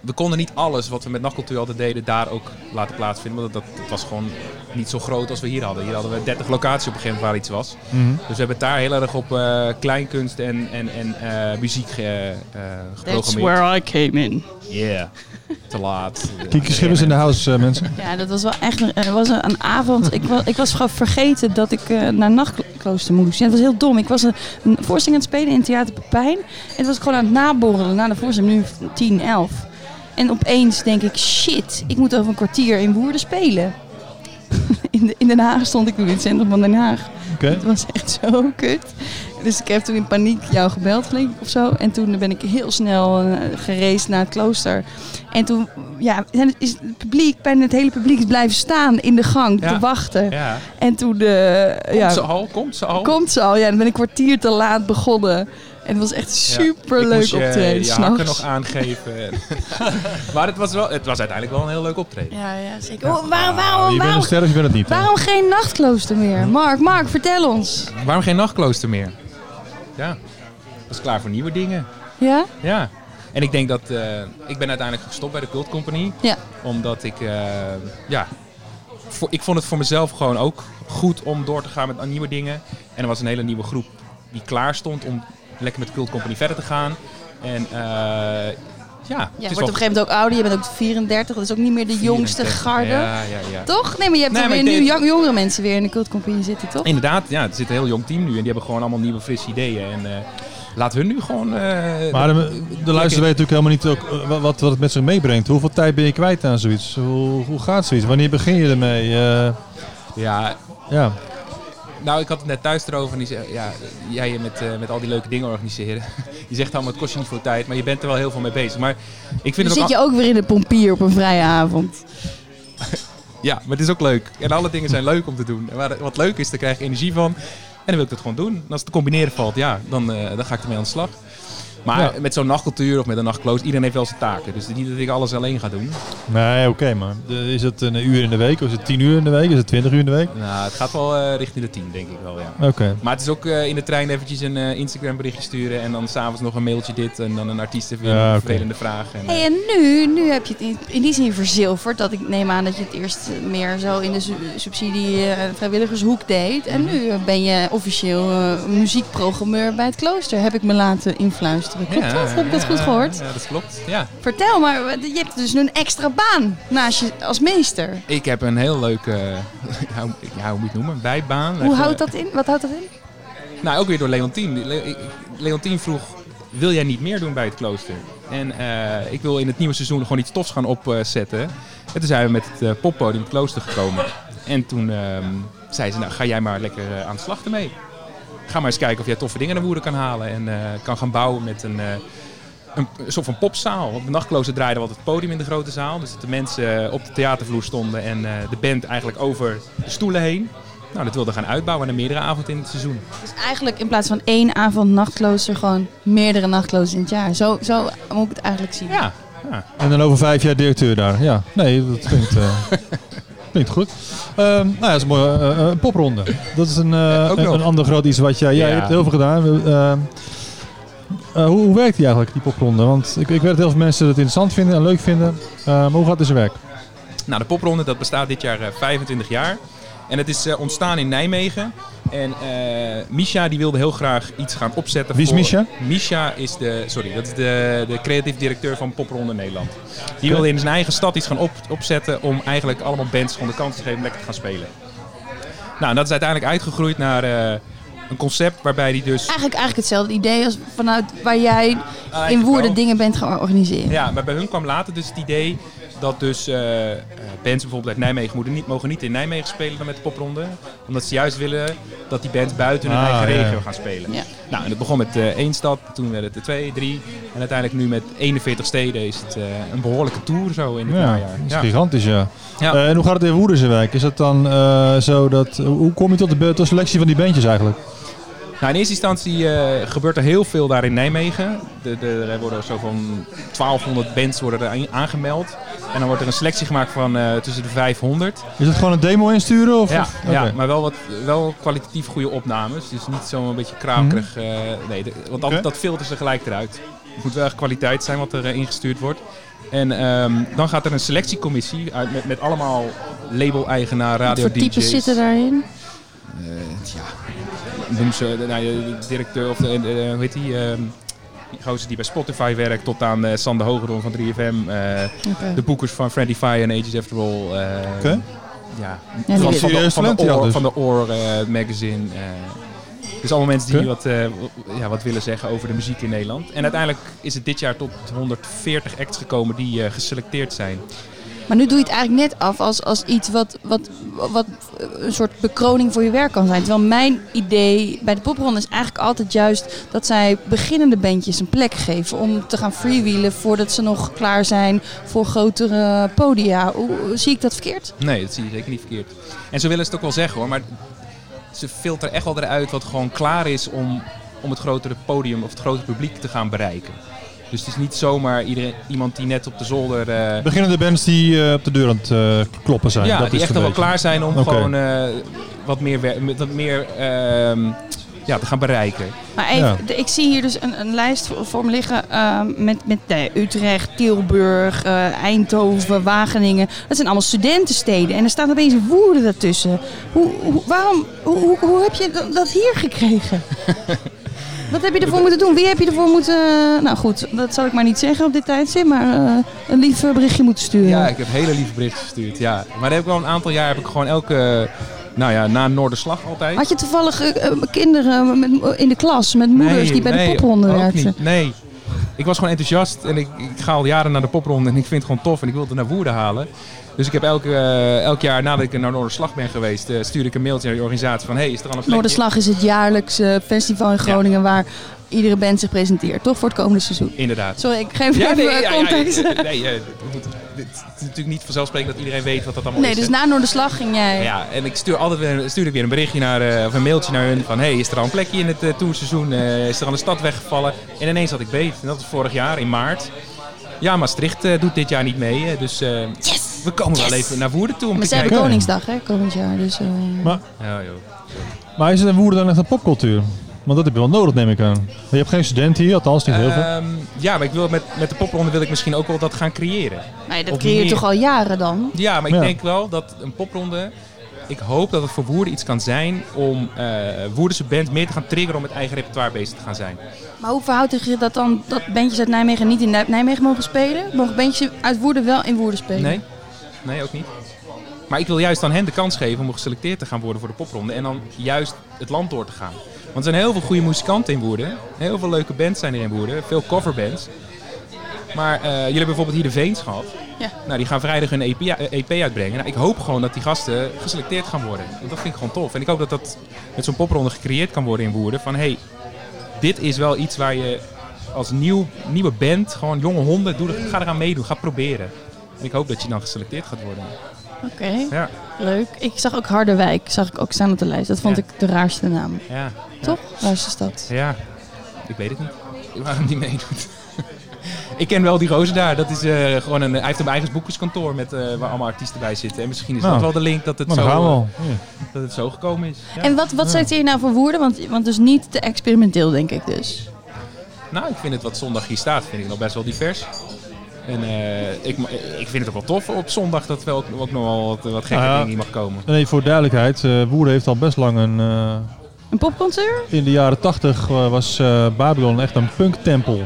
We konden niet alles wat we met nachtcultuur altijd deden daar ook laten plaatsvinden. Want dat, dat was gewoon niet zo groot als we hier hadden. Hier hadden we 30 locaties op een gegeven moment waar iets was. Mhm. Dus we hebben het daar heel erg op eh, kleinkunst en, en, en eh, muziek ge, eh, That's geprogrammeerd. where I came in. Yeah, te laat. Schippers in de house, mensen. Ja, dat was wel echt een, was een, een avond. Ik was, ik was gewoon vergeten dat ik eh, naar nachtklooster moest. Ja, het was heel dom. Ik was een, een voorstelling aan het spelen in Theater Pepijn. En het was gewoon aan het naborrelen na de voorstelling, nu 10, 11. En opeens denk ik, shit, ik moet over een kwartier in Woerden spelen. In, de, in Den Haag stond ik toen in het centrum van Den Haag. Het was echt zo kut. Dus ik heb toen in paniek jou gebeld, geloof ik, of zo. En toen ben ik heel snel uh, gereisd naar het klooster. En toen ja, is het publiek, bijna het hele publiek is blijven staan in de gang Ja. te wachten. Ja, En toen de... komt ja, ze al? Komt ze al? komt ze al. Ja, dan ben ik een kwartier te laat begonnen. En het was echt Ja. super Ik leuk moest je, optreden. je hakken nog aangeven. maar het was, wel, het was uiteindelijk wel een heel leuk optreden. Ja, ja, zeker. Oh, waarom, Ah, waarom, je bent waarom, een ster of je bent het niet. hè? waarom geen nachtklooster meer? Mark, Mark, vertel ons. Waarom geen nachtklooster meer? Ja, was klaar voor nieuwe dingen. Ja? Ja. En ik denk dat... eh, ik ben uiteindelijk gestopt bij de Cult Company. Ja. Omdat ik... eh, ja, voor, ik vond het voor mezelf gewoon ook goed om door te gaan met nieuwe dingen. En er was een hele nieuwe groep die klaar stond om lekker met Cult Company verder te gaan. En eh, ja, je wordt op een gegeven moment ook ouder. Je bent ook 34. Dat is ook niet meer de jongste 34. garde. Ja, ja, ja. Toch? Nee, maar je hebt Nee, weer nu denk- jongere mensen weer in de cultcompagnie zitten, toch? Inderdaad, ja, het zit een heel jong team nu en die hebben gewoon allemaal nieuwe frisse ideeën. En eh laat hun nu gewoon... eh, Maar de, de luisteraar weet natuurlijk helemaal niet ook, wat, wat het met zich meebrengt. Hoeveel tijd ben je kwijt aan zoiets? Hoe, hoe gaat zoiets? Wanneer begin je ermee? Eh, Ja, ja. Nou ik had het net thuis erover en die zei, ja, jij met, eh, met al die leuke dingen organiseren. Je zegt allemaal, het kost je niet veel tijd, maar je bent er wel heel veel mee bezig. Maar ik vind Dan zit je ook weer in de pompier op een vrije avond. Ja, maar het is ook leuk. En alle dingen zijn leuk om te doen. En wat leuk is, daar krijg je energie van. En dan wil ik dat gewoon doen. En als het te combineren valt, ja, dan, eh, dan ga ik ermee aan de slag. Maar Ja. met zo'n nachtcultuur of met een nachtklooster, iedereen heeft wel zijn taken. Dus het is niet dat ik alles alleen ga doen. Nee, oké, maar is het een uur in de week? Of is het tien uur in de week? Is het twintig uur in de week? Nou, het gaat wel eh, richting de 10, denk ik wel, ja. Oké. Maar het is ook eh, in de trein eventjes een eh, Instagram berichtje sturen en dan s'avonds nog een mailtje dit en dan een artiest even Ja, een vervelende vraag. En, Hey, en nu, nu heb je het in, in die zin verzilverd. Dat ik neem aan dat je het eerst meer zo in de su- subsidie eh, vrijwilligershoek deed. En Mhm. nu ben je officieel eh, muziekprogrammeur bij het klooster. Heb ik me laten influisteren. Klopt dat? Heb ik dat ja, goed gehoord? Ja, dat klopt. Ja. Vertel maar, je hebt dus nu een extra baan naast je als meester. Ik heb een heel leuke, ja, hoe- ja, moet je het noemen, bijbaan. Hoe houdt dat in? Wat houdt dat in? Nou, ook weer door Leontien. Le- Leontien vroeg, wil jij niet meer doen bij het klooster? En eh, ik wil in het nieuwe seizoen gewoon iets tofs gaan opzetten. en toen zijn we met het eh, poppodium het klooster gekomen. En toen ehm, zei ze, nou ga jij maar lekker eh, aan de slag ermee. Ga maar eens kijken of jij toffe dingen naar Woerden kan halen. En eh, kan gaan bouwen met een, eh, een, een soort van popzaal. Want de nachtklooster draaide altijd het podium in de grote zaal. Dus dat de mensen eh, op de theatervloer stonden en eh, de band eigenlijk over de stoelen heen. Nou, dat wilden we gaan uitbouwen naar meerdere avonden in het seizoen. Dus eigenlijk in plaats van één avond nachtklooster gewoon meerdere nachtkloosters in het jaar. Zo, zo moet ik het eigenlijk zien. Ja, ja. En dan over vijf jaar directeur daar. Ja, nee, dat klinkt, eh, klinkt goed. Ehm, nou ja, dat is een mooie eh, een popronde. Dat is een, eh, ook een, ander groot iets wat jij... Jij hebt heel veel gedaan. Ehm, eh, hoe, hoe werkt die eigenlijk, die popronde? Want ik, ik weet dat heel veel mensen het interessant vinden en leuk vinden. Eh, maar hoe gaat zijn werk? Nou, de popronde dat bestaat dit jaar eh, 25 jaar. En het is eh, ontstaan in Nijmegen. En eh Misha die wilde heel graag iets gaan opzetten. Wie is voor- Misha? Misha is de, sorry, dat is de, de creatief directeur van Popronde Nederland. Die wilde in zijn eigen stad iets gaan op, opzetten om eigenlijk allemaal bands gewoon de kans te geven om lekker te gaan spelen. Nou, en dat is uiteindelijk uitgegroeid naar eh, een concept waarbij die dus... Eigenlijk, eigenlijk hetzelfde idee als vanuit waar jij in eigenlijk Woerden dingen bent gaan organiseren. Ja, maar bij hun kwam later dus het idee dat dus eh, eh, bands bijvoorbeeld uit Nijmegen moeten niet, mogen niet in Nijmegen spelen dan met de popronde. Omdat ze juist willen dat die bands buiten hun Ah, eigen ja, regio gaan spelen. Ja. Nou, en het begon met eh, één stad, toen werd het er twee, drie. En uiteindelijk nu met 41 steden is het eh, een behoorlijke tour zo in het Ja, najaar. dat is Ja. gigantisch, ja. Ja. Eh, en hoe gaat het in Woerden zijn werk? Is het dan eh, zo dat... Hoe kom je tot de, tot de selectie van die bandjes eigenlijk? Nou, in eerste instantie eh, gebeurt er heel veel daar in Nijmegen. De, de, er worden zo van 1200 bands worden er aan- aangemeld. En dan wordt er een selectie gemaakt van eh, tussen de 500. Is het gewoon een demo insturen? Of, Ja, of- ja oké. maar wel, wat, wel kwalitatief goede opnames. Dus niet zo'n beetje krakerig. eh, nee, de- want dan, Oké. dat filtert ze gelijk eruit. Het moet wel echt kwaliteit zijn wat er ingestuurd wordt. En ehm, dan gaat er een selectiecommissie uit met, met allemaal label-eigenaar, Wat radio voor types zitten daarin? Eh, ja, noem ze de, nou, de directeur of de, de- hoe heet die? ehm, die gozer die bij Spotify werkt, tot aan eh, Sander Hogerdon van 3FM. eh, de boekers van Friendly Fire en Ages After All. eh, Oké. Ja, van, de, van, de Oor, dus. van de Oor magazine. eh. dus allemaal mensen die wat, eh, ja, wat willen zeggen over de muziek in Nederland. En uiteindelijk is het dit jaar tot 140 acts gekomen die eh, geselecteerd zijn. Maar nu doe je het eigenlijk net af als, als iets wat, wat, wat een soort bekroning voor je werk kan zijn. Terwijl mijn idee bij de popronde is eigenlijk altijd juist dat zij beginnende bandjes een plek geven om te gaan freewheelen voordat ze nog klaar zijn voor grotere podia. Zie ik dat verkeerd? Nee, dat zie je zeker niet verkeerd. En zo willen ze het ook wel zeggen hoor, maar ze filteren echt wel eruit wat gewoon klaar is om, om het grotere podium of het grotere publiek te gaan bereiken. Dus het is niet zomaar iedereen, iemand die net op de zolder eh, Beginnende bands die eh, op de deur aan het eh, kloppen zijn. Ja, dat die is echt het wel klaar zijn om gewoon eh, wat meer, wat meer ehm, ja, te gaan bereiken. Maar even, Ja. de- ik zie hier dus een, een lijst voor, voor me liggen ehm, met, met Utrecht, Tilburg, eh, Eindhoven, Wageningen. Dat zijn allemaal studentensteden en er staat opeens Woerden daartussen. Hoe, hoe, waarom, hoe, hoe, hoe heb je dat- dat hier gekregen? Wat heb je ervoor moeten doen? Wie heb je ervoor moeten... Nou goed, dat zal ik maar niet zeggen op dit tijdstip, maar eh, een lief eh, berichtje moeten sturen. Ja, ik heb hele lieve berichten gestuurd. Ja. Maar dat heb ik wel een aantal jaar heb ik gewoon elke, nou ja, na Noorderslag altijd. Had je toevallig eh, eh, kinderen met, in de klas met moeders die bij de popronde werkten? Nee. Ik was gewoon enthousiast en ik, ik ga al jaren naar de popronde en ik vind het gewoon tof en ik wilde naar Woerden halen. Dus ik heb elke, eh, elk jaar nadat ik naar Noorderslag ben geweest, eh stuur ik een mailtje naar die organisatie van hey, is er al een plekje? Noorderslag is het jaarlijkse festival in Groningen waar iedere band zich presenteert, toch? Voor het komende seizoen. Inderdaad. Sorry, ik geef Ja, even nee, ja, ja, context. ja, nee, eh, dit is natuurlijk niet vanzelfsprekend dat iedereen weet wat dat allemaal Nee, is. dus hè. na Noorderslag ging jij... Ja, en ik stuur altijd weer, stuur ik weer een berichtje naar, eh, of een mailtje naar hun van hey, is er al een plekje in het eh, toerseizoen? Eh, is er al een stad weggevallen? En ineens had ik beet. En dat was vorig jaar in maart. Ja, Maastricht eh, doet dit jaar niet mee. eh, dus eh, Yes! We komen wel even naar Woerden toe om Maar te ze hebben kijken. Koningsdag, hè, komend jaar. Dus, eh, Maar, Ja, joh. maar is het in Woerden dan echt een popcultuur? Want dat heb je wel nodig, neem ik aan. Je hebt geen student hier, althans niet heel veel. Ehm, ja, maar ik wil met, met de popronde wil ik misschien ook wel dat gaan creëren. maar dat Of creëer je meer. toch al jaren dan? Ja, maar ik Ja. denk wel dat een popronde. Ik hoop dat het voor Woerden iets kan zijn om eh Woerdense band meer te gaan triggeren om met eigen repertoire bezig te gaan zijn. Maar hoe verhoudt zich dat dan dat bandjes uit Nijmegen niet in Nij- Nijmegen mogen spelen? Mogen bandjes uit Woerden wel in Woerden spelen? Nee? Nee, ook niet. Maar ik wil juist aan hen de kans geven om geselecteerd te gaan worden voor de popronde. En dan juist het land door te gaan. Want er zijn heel veel goede muzikanten in Woerden. Heel veel leuke bands zijn er in Woerden. Veel coverbands. Maar eh, jullie hebben bijvoorbeeld hier de Veens gehad. Ja. Nou, die gaan vrijdag hun EP, EP uitbrengen. Nou, ik hoop gewoon dat die gasten geselecteerd gaan worden. Want dat vind ik gewoon tof. En ik hoop dat dat met zo'n popronde gecreëerd kan worden in Woerden. Van hey, dit is wel iets waar je als nieuw, nieuwe band, gewoon jonge honden, doe, ga eraan meedoen. Ga proberen. En ik hoop dat je dan geselecteerd gaat worden. Oké, Ja, leuk. Ik zag ook Harderwijk, zag ik ook staan op de lijst. Dat vond Ja. ik de raarste naam. ja. Toch? Raarste stad. Ja, ik weet het niet. Waarom die meedoet. ik ken wel die roze daar. Dat is eh, gewoon een, hij heeft een eigen boekerskantoor met, eh, waar allemaal artiesten bij zitten. En misschien is Nou, dat wel de link dat het, zo, eh, dat het zo gekomen is. Ja. En wat, wat selecteer je nou voor woorden? Want, want dus niet te experimenteel, denk ik dus. Nou, ik vind het wat zondag hier staat, vind ik nog best wel divers. En eh, ik, ik vind het ook wel tof op zondag dat wel ook, nog wel wat, wat gekke Nou ja. dingen hier mag komen. En even voor duidelijkheid, eh Woerden heeft al best lang een... eh, Een popconcert? in de jaren 80 eh, was eh, Babylon echt een punktempel.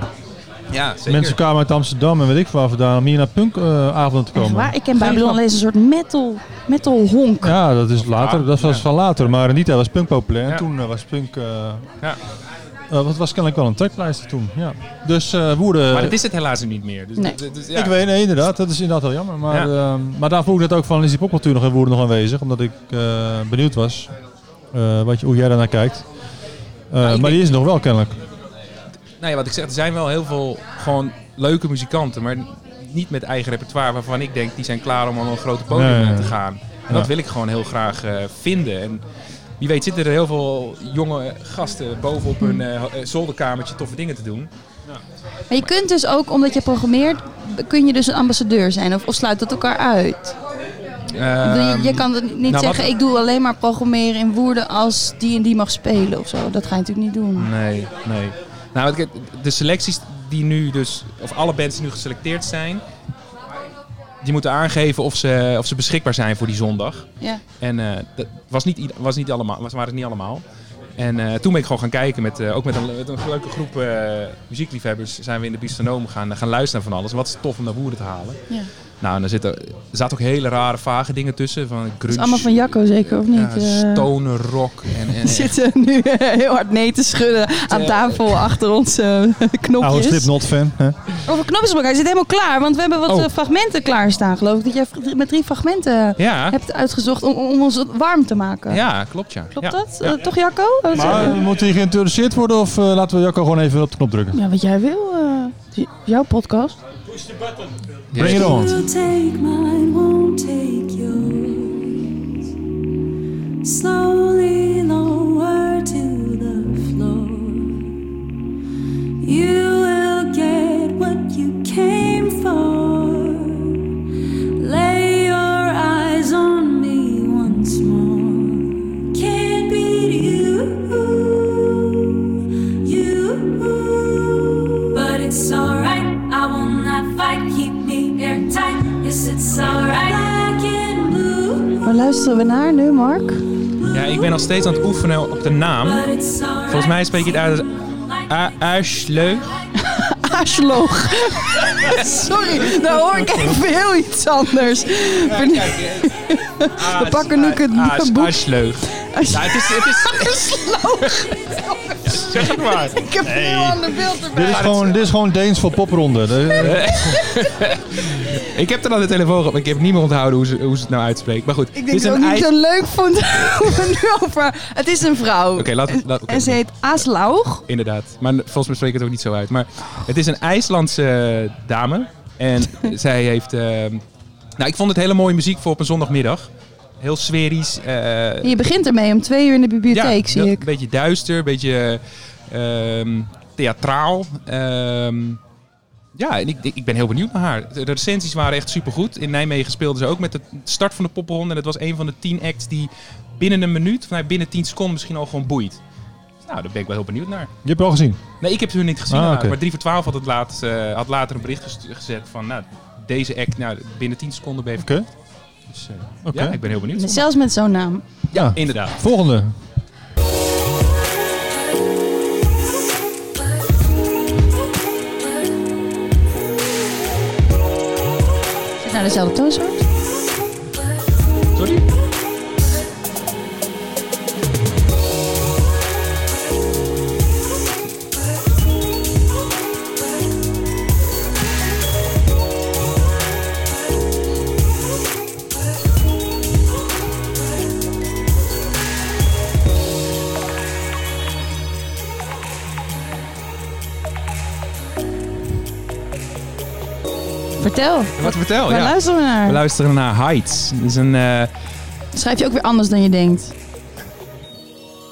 Ja, zeker. Mensen kwamen uit Amsterdam en weet ik waar vandaan om hier naar punkavonden te komen. waar? Ik ken Babylon alleen als een soort metal, metal honk. Ja, dat is later. Ja, dat was ja. van later. Maar in die tijd was punk populair. En Ja. toen was punk... eh Ja. Eh, wat was kennelijk wel een trekpleister toen. Ja. Dus eh Woerden... Maar dat is het helaas niet meer. Dus, Nee. dus- dus, ja. Ik weet, nee, inderdaad. Dat is inderdaad wel jammer. Maar, Ja. ehm, maar daar vroeg ik net ook van, is die popcultuur nog in Woerden nog aanwezig? Omdat ik eh, benieuwd was eh, wat je, hoe jij daarnaar kijkt. Eh, Nou, maar die is nog wel kennelijk. Nou ja, wat ik zeg, er zijn wel heel veel gewoon leuke muzikanten, maar niet met eigen repertoire waarvan ik denk die zijn klaar om aan een grote podium Nee. te gaan. En Ja. dat wil ik gewoon heel graag eh, vinden. En wie weet zitten er heel veel jonge gasten boven op hun eh, zolderkamertje toffe dingen te doen. Maar je kunt dus ook, omdat je programmeert, kun je dus een ambassadeur zijn. Of, of sluit dat elkaar uit? Je, je kan het niet nou, zeggen, wat- ik doe alleen maar programmeren in woorden als die en die mag spelen of zo. Dat ga je natuurlijk niet doen. Nee, nee. Nou, de selecties die nu dus, of alle bands die nu geselecteerd zijn, die moeten aangeven of ze, of ze beschikbaar zijn voor die zondag. Ja. En eh, dat was niet, was niet allemaal, was, waren het niet allemaal. En eh, toen ben ik gewoon gaan kijken, met, eh, ook met een, met een leuke groep muziekliefhebbers, zijn we in de Bistronoom gaan, gaan luisteren van alles. Wat is tof om naar Woerden te halen. Ja. Nou, en er zitten, er zaten ook hele rare, vage dingen tussen. Van Dat grunge, is allemaal van Jacco zeker, of niet? ja, Eh, stoner rock. En, en, zitten nu heel hard nee te schudden aan Eh, tafel achter onze Oude knopjes. Slipknot-fan. hè? Over knopjes gesproken, hij zit helemaal klaar. Want we hebben wat Oh. eh, fragmenten klaarstaan, geloof ik. Dat jij met drie fragmenten ja, hebt uitgezocht om, om ons warm te maken. ja, klopt ja. Klopt ja. dat? Ja. Eh, toch Jacco? Maar eh, moet hij geïntroduceerd worden of eh, laten we Jacco gewoon even op de knop drukken? Ja, wat jij wil. eh, het is jouw podcast. Bring it on. Will take mine, won't take yours. Slowly lower to the floor. You will get what you came for. Lay your eyes on me once more. Can't beat you, you. But it's alright, Waar luisteren we naar nu, Mark? Ja, ik ben nog steeds aan het oefenen op de naam. Volgens mij spreek je het uit als A- Aasleug. Aasloog. Sorry, daar hoor ik even heel iets anders. We pakken nu het boek. Aasleug. Ja, het is... Het is zeg het maar. Ik heb een heel ander beeld Dit is gewoon, dit is gewoon Deens voor popronde. Ik heb er aan de telefoon gehad, maar ik heb niet meer onthouden hoe ze, hoe ze het nou uitspreekt. Maar goed, Ik denk dat ik niet ijs... zo leuk vond hoe we nu over... Het is een vrouw. Oké, laat- En- laat- oké. En ze heet Aaslaug. Inderdaad. Maar volgens mij spreek ik het ook niet zo uit. Maar het is een IJslandse dame. En zij heeft... eh, nou, ik vond het hele mooie muziek voor op een zondagmiddag. Heel sferisch. eh, Je begint ermee om twee uur in de bibliotheek, zie dat- ik. Een beetje duister, een beetje ehm, theatraal. Ehm, ja, en ik, ik ben heel benieuwd naar haar. De recensies waren echt supergoed. In Nijmegen speelden ze ook met de start van de popronde. En het was een van de tien acts die binnen een minuut, of nou, binnen tien seconden misschien al gewoon boeit. Dus nou, daar ben ik wel heel benieuwd naar. Je hebt het al gezien. Nee, ik heb ze niet gezien. Ah, maar- oké. Maar 3 voor 12 had, het laatst, eh, had later een bericht gezet van... Nou, deze act, nou, binnen 10 seconden ben je Oké. Dus eh, Oké. ja, ik ben heel benieuwd. Zelfs met zo'n naam. Ja. Inderdaad. Volgende. Nou dezelfde? Sorry? Vertel. Wat vertel? Waar Ja. luisteren we naar? We luisteren naar Heights. Dat is een... eh, Schrijf je ook weer anders dan je denkt.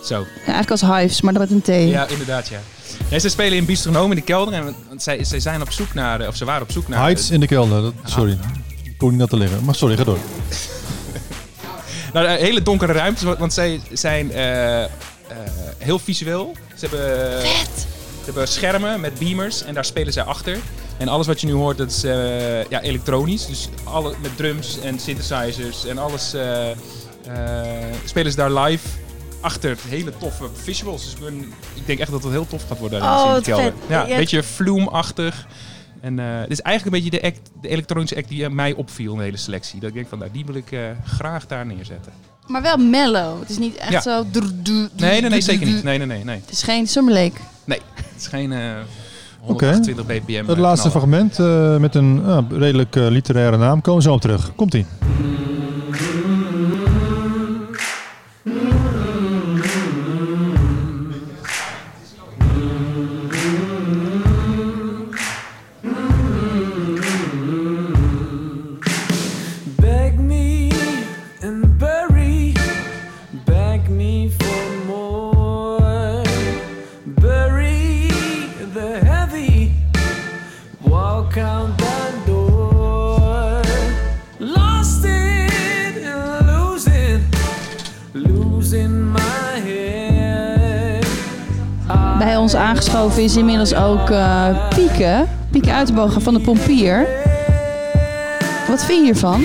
zo. Ja, eigenlijk als hives, maar dan met een T. Ja, inderdaad, ja. Nee, ze spelen in Bistronoom in de kelder. En zij, zij zijn op zoek naar... Of ze waren op zoek naar... Heights in de kelder. Dat, sorry. Ik kon niet dat te liggen. Maar sorry, ga door. Nou, eh, hele donkere ruimtes, want- zij zijn eh, eh, heel visueel. Ze hebben, ze hebben schermen met beamers en daar spelen zij achter. En alles wat je nu hoort, dat is eh, ja, elektronisch. Dus alle, met drums en synthesizers en alles eh, spelen ze daar live achter. Hele toffe visuals. Dus ik, ben- ik denk echt dat het heel tof gaat worden. Oh, in kelder. Ja, een beetje Flume-achtig. En het is eigenlijk een beetje de, act, de elektronische act die mij opviel in de hele selectie. Dat ik denk van, nou, die wil ik graag daar neerzetten. Maar wel mellow. Het is niet echt Ja. zo... Nee, nee, nee, zeker niet. Nee, nee, nee, nee. Het is geen Summer Lake. Nee, het is geen 128 bpm. Het laatste knallen. fragment eh, met een eh, redelijk eh, literaire naam. Komen we zo op terug. Komt-ie. Aangeschoven is inmiddels ook eh, Pieke. Pieke Uitenbogen van de Pompier. Wat vind je hiervan?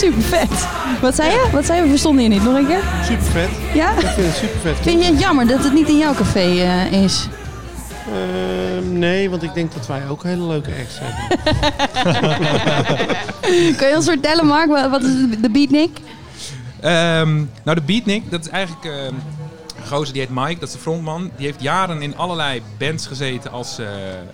Super vet. Wat zei je? Wat zei je? We verstonden je niet. Nog een keer? Super vet. Ja? Ik vind het super vet. Vind je het jammer dat het niet in jouw café eh, is? Ehm, nee, want ik denk dat wij ook hele leuke acts hebben. Kun je ons vertellen, Mark? Wat is de beatnik? Ehm, nou, de Beatnik, dat is eigenlijk ehm, een gozer die heet Mike, dat is de frontman. Die heeft jaren in allerlei bands gezeten als eh, eh,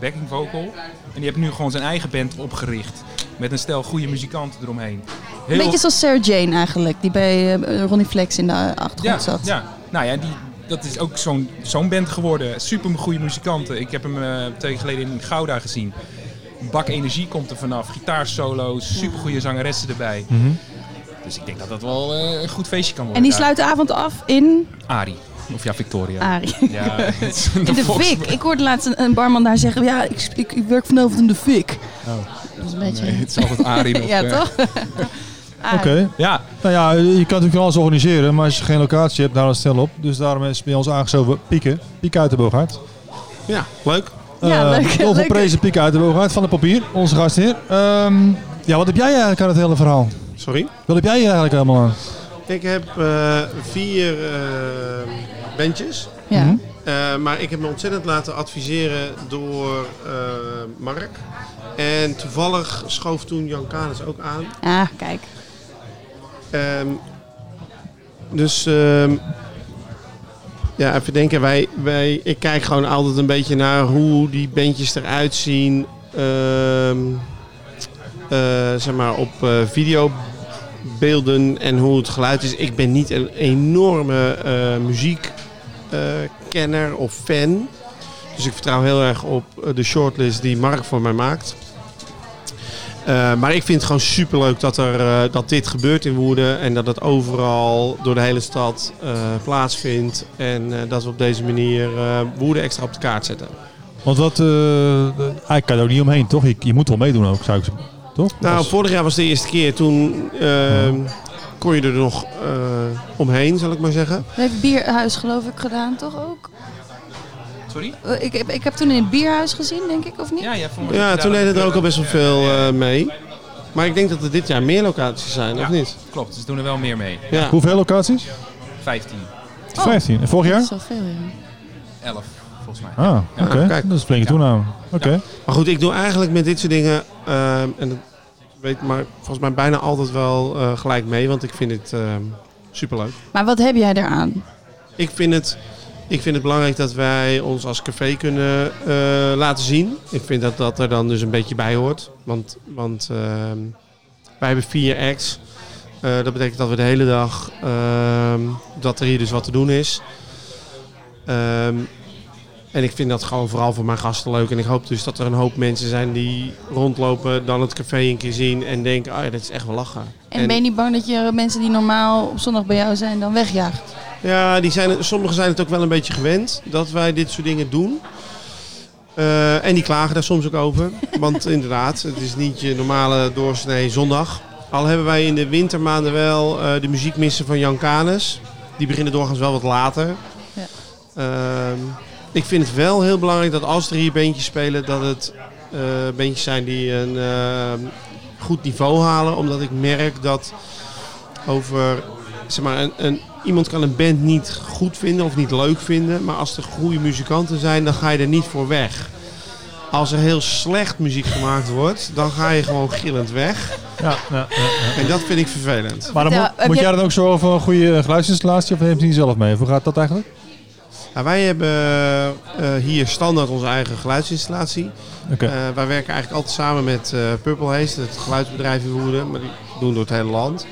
backing vocal. En die heeft nu gewoon zijn eigen band opgericht. Met een stel goede muzikanten eromheen. Een beetje zoals Sarah Jane eigenlijk, die bij eh, Ronnie Flex in de achtergrond ja, zat. Ja, nou ja, die, dat is ook zo'n zo'n band geworden. Super goede muzikanten. Ik heb hem twee weken geleden in Gouda gezien. Een bak energie komt er vanaf. Gitaarsolo's, super goede zangeressen erbij. Dus ik denk dat dat wel eh, een goed feestje kan worden. En die daar. sluit de avond af in Ari. Of ja, Victoria. Ari. Ja, In de fik. Ik hoorde laatst een, barman daar zeggen, ja, ik, ik, ik werk vanavond in de fik. Dat is een beetje... Nee, het is altijd Ari nog. ja, eh. toch? Oké. Ja, Nou ja, je kan natuurlijk wel alles organiseren, maar als je geen locatie hebt, hou dat snel op. Dus daarom is bij ons aangeschoven Pieke. Pieke uit de Boogaard. Ja, leuk. Ja, Eh, leuk, verprezen Pieke uit de Boogaard van de papier, onze gastheer. Ehm, ja, wat heb jij eigenlijk aan het hele verhaal? Sorry. Wat heb jij hier eigenlijk allemaal aan? Ik heb eh, vier eh, bandjes. Ja. Mhm. Eh, maar ik heb me ontzettend laten adviseren door eh, Mark. En toevallig schoof toen Jan Canis ook aan. Ah, kijk. Ehm, dus ehm, ja, even denken. Wij, wij, ik kijk gewoon altijd een beetje naar hoe die bandjes eruit zien. ehm, eh, zeg maar op eh, videobeelden en hoe het geluid is. Ik ben niet een enorme eh muziekkenner of fan. Dus ik vertrouw heel erg op eh, de shortlist die Mark voor mij maakt. Eh, maar ik vind het gewoon superleuk dat, er, eh, dat dit gebeurt in Woerden. En dat het overal door de hele stad eh, plaatsvindt. En eh, dat we op deze manier eh Woerden extra op de kaart zetten. Want wat, eh eigenlijk kan je er ook niet omheen, toch? Je, je moet wel meedoen ook, zou ik zeggen. Toch? Nou, vorig jaar was de eerste keer. Toen eh, kon je er nog eh, omheen, zal ik maar zeggen. Dat heeft Bierhuis geloof ik gedaan, toch ook? sorry? Eh, Ik heb, ik heb toen in het Bierhuis gezien, denk ik, of niet? Ja, ja, voor Ja, toen deden er ook al best wel veel eh, mee. Maar ik denk dat er dit jaar meer locaties zijn, of Ja. niet? Klopt, dus doen er wel meer mee. Ja. Hoeveel locaties? 15, Oh. 15. En vorig Dat jaar? is wel veel, ja. 11 volgens mij. Ah, oké. kijk. Dat is Ja. toename. Oké. Maar goed, ik doe eigenlijk met dit soort dingen, ehm, en dat weet maar volgens mij bijna altijd wel eh, gelijk mee, want ik vind het ehm, superleuk. Maar wat heb jij eraan? Ik vind het, ik vind het belangrijk dat wij ons als café kunnen eh, laten zien. Ik vind dat dat er dan dus een beetje bij hoort, want, want ehm, wij hebben vier acts. Eh, dat betekent dat we de hele dag, ehm, dat er hier dus wat te doen is. En ik vind dat gewoon vooral voor mijn gasten leuk. En ik hoop dus dat er een hoop mensen zijn die rondlopen, dan het café een keer zien en denken, oh ja, dit is echt wel lachen. En, ben je niet bang dat je mensen die normaal op zondag bij jou zijn dan wegjaagt? Ja, die zijn, sommigen zijn het ook wel een beetje gewend dat wij dit soort dingen doen. Eh, en die klagen daar soms ook over. Want inderdaad, het is niet je normale doorsnee zondag. Al hebben wij in de wintermaanden wel eh, de muziekmissen van Jan Canes. Die beginnen doorgaans wel wat later. Ja. Ehm, ik vind het wel heel belangrijk dat als er hier bandjes spelen, dat het eh bandjes zijn die een ehm, goed niveau halen. Omdat ik merk dat over zeg maar, een, een, iemand kan een band niet goed vinden of niet leuk vinden. Maar als er goede muzikanten zijn, dan ga je er niet voor weg. Als er heel slecht muziek gemaakt wordt, dan ga je gewoon gillend weg. Ja, ja, ja. En dat vind ik vervelend. Maar dan Ja, moet, jij- dan ook zo over een goede geluidsinstallatie of neemt hij die zelf mee? Hoe gaat dat eigenlijk? Nou, wij hebben eh, hier standaard onze eigen geluidsinstallatie. Oké. Eh, wij werken eigenlijk altijd samen met eh, Purple Haze, het geluidsbedrijf in Woerden. Maar die doen door het hele land.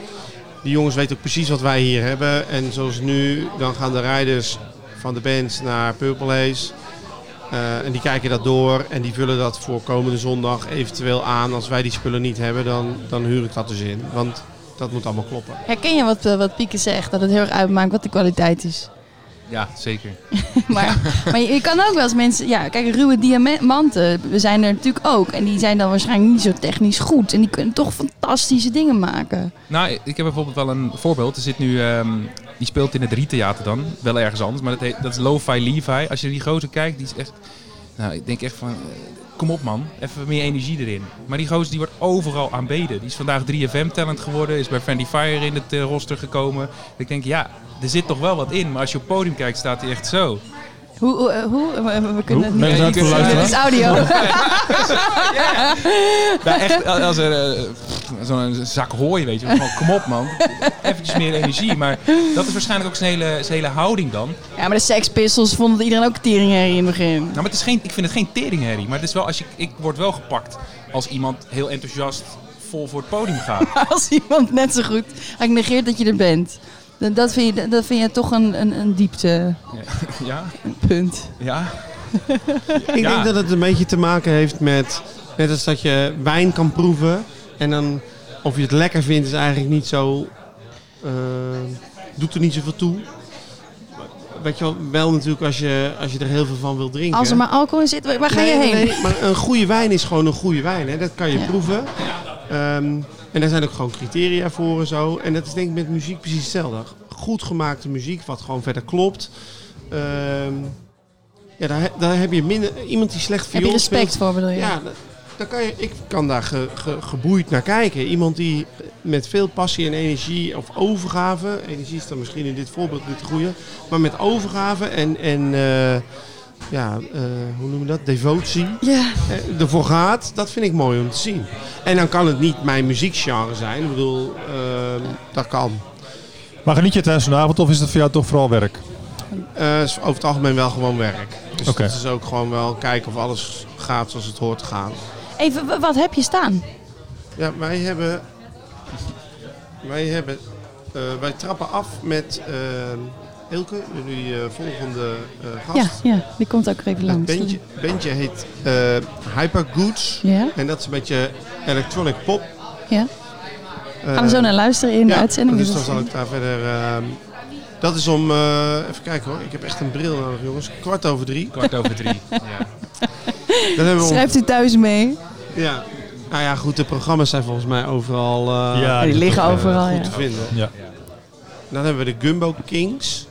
Die jongens weten ook precies wat wij hier hebben. En zoals nu, dan gaan de rijders van de band naar Purple Haze. Eh, en die kijken dat door en die vullen dat voor komende zondag eventueel aan. Als wij die spullen niet hebben, dan, dan huur ik dat dus in. Want dat moet allemaal kloppen. Herken je wat, wat Pieke zegt? Dat het heel erg uitmaakt wat de kwaliteit is? Ja, zeker. maar, maar je, je kan ook wel eens mensen... Ja, kijk, ruwe diamanten, we zijn er natuurlijk ook. En die zijn dan waarschijnlijk niet zo technisch goed. En die kunnen toch fantastische dingen maken. Nou, ik heb bijvoorbeeld wel een voorbeeld. Er zit nu, ehm, die speelt in het Riettheater dan, wel ergens anders, maar dat, heet, dat is Lo-Fi Levi. Als je die gozer kijkt, die is echt, nou, ik denk echt van, eh, kom op man, even meer energie erin. Maar die gozer die wordt overal aanbeden. Die is vandaag 3FM-talent geworden, is bij Friendly Fire in het eh, roster gekomen. Ik denk, ja, er zit toch wel wat in, maar als je op het podium kijkt, staat hij echt zo. Hoe, hoe, eh, hoe? We, we kunnen Hoe? het niet... Ja. Het is audio. Ja, echt, als er eh, zo'n zak hooi, weet je, van, kom op man, eventjes meer energie. Maar dat is waarschijnlijk ook zijn hele, zijn hele houding dan. Ja, maar de Sex Pistols vonden iedereen ook teringherrie in het begin. Nou, maar het is geen, ik vind het geen teringherrie. Maar het is wel als je, ik word wel gepakt als iemand heel enthousiast vol voor het podium gaat. Als iemand net zo goed eigenlijk negeert dat je er bent. Dan- Dat vind je, dat vind je toch een, een, een dieptepunt. Ja, ja. Ik Ja. denk dat het een beetje te maken heeft met... Net als dat je wijn kan proeven. En dan of je het lekker vindt is eigenlijk niet zo... eh, doet er niet zoveel toe. Weet je wel, wel natuurlijk als je, als je er heel veel van wil drinken. Als er maar alcohol in zit, waar ga je Nee, heen? nee, maar een goede wijn is gewoon een goede wijn. Hè? Dat kan je Ja. proeven. Ehm, en daar zijn ook gewoon criteria voor en zo. En dat is denk ik met muziek precies hetzelfde. Goed gemaakte muziek, wat gewoon verder klopt. Ehm, ja, daar, daar heb je minder... Iemand die slecht Heb je viool respect speelt, voor, bedoel je? Ja, da- daar kan je, ik kan daar ge- ge- geboeid naar kijken. Iemand die met veel passie en energie, of overgave... Energie is dan misschien in dit voorbeeld niet de goede. Maar met overgave en... en eh, ja, eh, hoe noemen we dat? Devotie Ja. eh, ervoor gaat, dat vind ik mooi om te zien. En dan kan het niet mijn muziekgenre zijn. Ik bedoel, ehm, dat kan. Maar geniet je tijdens zo'n avond of is het voor jou toch vooral werk? Eh, is over het algemeen wel gewoon werk. Dus het is ook gewoon wel kijken of alles gaat zoals het hoort te gaan. Even, wat heb je staan? Ja, wij hebben... Wij hebben... eh, wij trappen af met Ilke, jullie eh, volgende eh, Ja, gast. ja, die komt ook even Het langs. bandje, bandje heet eh Hypergoods. Ja, En dat is een beetje electronic pop. ja. Gaan we zo Eh, naar luisteren in de Ja, uitzending. Dus dan zal ik daar verder. ehm, dat is om. eh, even kijken hoor. Ik heb echt een bril nodig, jongens. Kwart over drie. Kwart over drie. Ja. Dan hebben we om, Schrijft u thuis mee? ja. Nou ja, goed. De programma's zijn volgens mij overal eh, Ja, die liggen eh, overal, goed ja. te vinden. Ja. Dan hebben we de Gumbo Kings.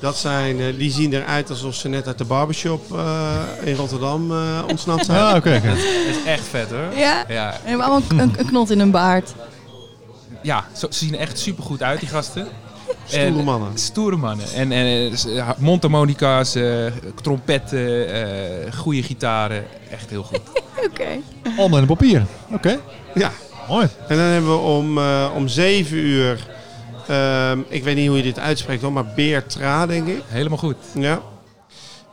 Dat zijn, eh, die zien eruit alsof ze net uit de barbershop eh, in Rotterdam eh, ontsnapt zijn. Ah, oké. Dat is echt vet hoor. Ja. Ja, En hebben allemaal een, een knot in hun baard. ja zo, ze zien er echt super goed uit, die gasten. Stoere En- mannen. Stoere mannen. En, en mondharmonica's, eh, trompetten, eh goede gitaren. Echt heel goed. Oké. Allemaal in papier. Oké, Ja. mooi. En dan hebben we om, eh, om 7 uur. Ehm, ik weet niet hoe je dit uitspreekt hoor, maar Beertra denk ik. Helemaal goed. Ja.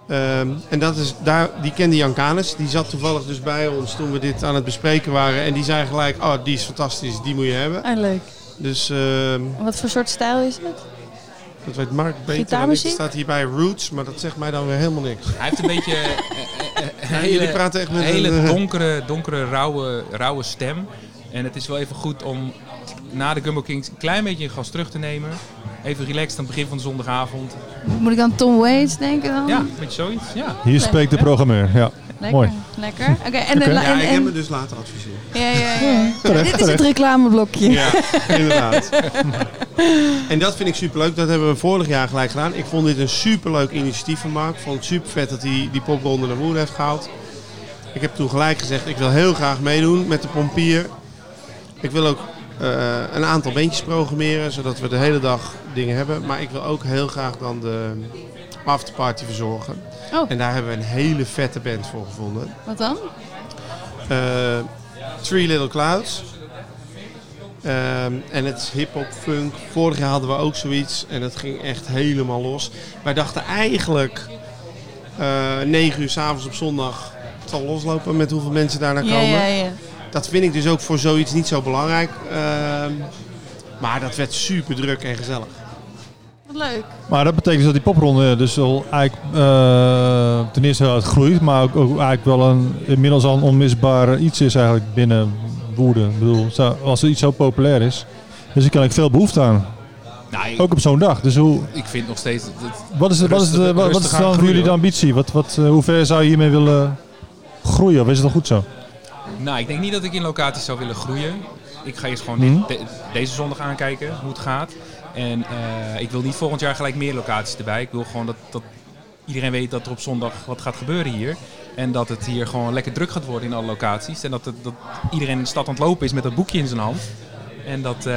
Ehm, en dat is, daar, die kende Jan Canis. Die zat toevallig dus bij ons toen we dit aan het bespreken waren. En die zei gelijk, oh die is fantastisch, die moet je hebben. Ah, leuk. Dus ehm, Wat voor soort stijl is het? dat weet Mark beter dan ik. Gitaarmuziek? Het staat hier bij Roots, maar dat zegt mij dan weer helemaal niks. Hij heeft een beetje eh, eh, eh, jullie hele, praten echt met een hele een, donkere, donkere rauwe, rauwe stem. En het is wel even goed om na de Gumbo Kings een klein beetje een gas terug te nemen. Even relaxed aan het begin van de zondagavond. Moet ik aan Tom Waits denken dan? Ja, een beetje zoiets. Ja. Hier spreekt de programmeur. Ja. Lekker. Mooi. Lekker. Oké, en, en, Ja, en, ik heb me dus laten adviseren. ja, ja, ja. Terecht, Dit is het reclameblokje. Ja, inderdaad. en dat vind ik superleuk. Dat hebben we vorig jaar gelijk gedaan. Ik vond dit een superleuk initiatief van Mark. Ik vond het super vet dat hij die popronde naar Woerden heeft gehaald. Ik heb toen gelijk gezegd, ik wil heel graag meedoen met de pompier. Ik wil ook een aantal beentjes programmeren, zodat we de hele dag dingen hebben. Maar ik wil ook heel graag dan de afterparty verzorgen. Oh. En daar hebben we een hele vette band voor gevonden. Wat dan? Eh, Three Little Clouds. Ehm, en het is hip-hop, funk. Vorig jaar hadden we ook zoiets en dat ging echt helemaal los. Wij dachten eigenlijk eh 9 uur s'avonds op zondag. Het zal loslopen met hoeveel mensen daar naar Ja, komen. ja, ja. Dat vind ik dus ook voor zoiets niet zo belangrijk. Ehm, maar dat werd super druk en gezellig. Wat leuk. Maar dat betekent dat die popronde dus al eigenlijk eh, ten eerste heel uitgroeit, maar ook, ook eigenlijk wel een inmiddels al een onmisbaar iets is eigenlijk binnen Woerden. Ik bedoel, als er iets zo populair is, dus er kan ik veel behoefte aan. Nou, ik, Ook op zo'n dag. Dus hoe, ik vind nog steeds... dat- wat is, wat is, wat, wat is dan voor groeien, jullie de ambitie? Wat, wat, eh, hoe ver zou je hiermee willen groeien? Of is het al goed zo? Nou, ik denk niet dat ik in locaties zou willen groeien. Ik ga eerst gewoon Mhm. dit- de- deze zondag aankijken hoe het gaat. En eh, ik wil niet volgend jaar gelijk meer locaties erbij. Ik wil gewoon dat, dat iedereen weet dat er op zondag wat gaat gebeuren hier. En dat het hier gewoon lekker druk gaat worden in alle locaties. En dat, het, dat iedereen in de stad aan het lopen is met dat boekje in zijn hand. En dat, eh,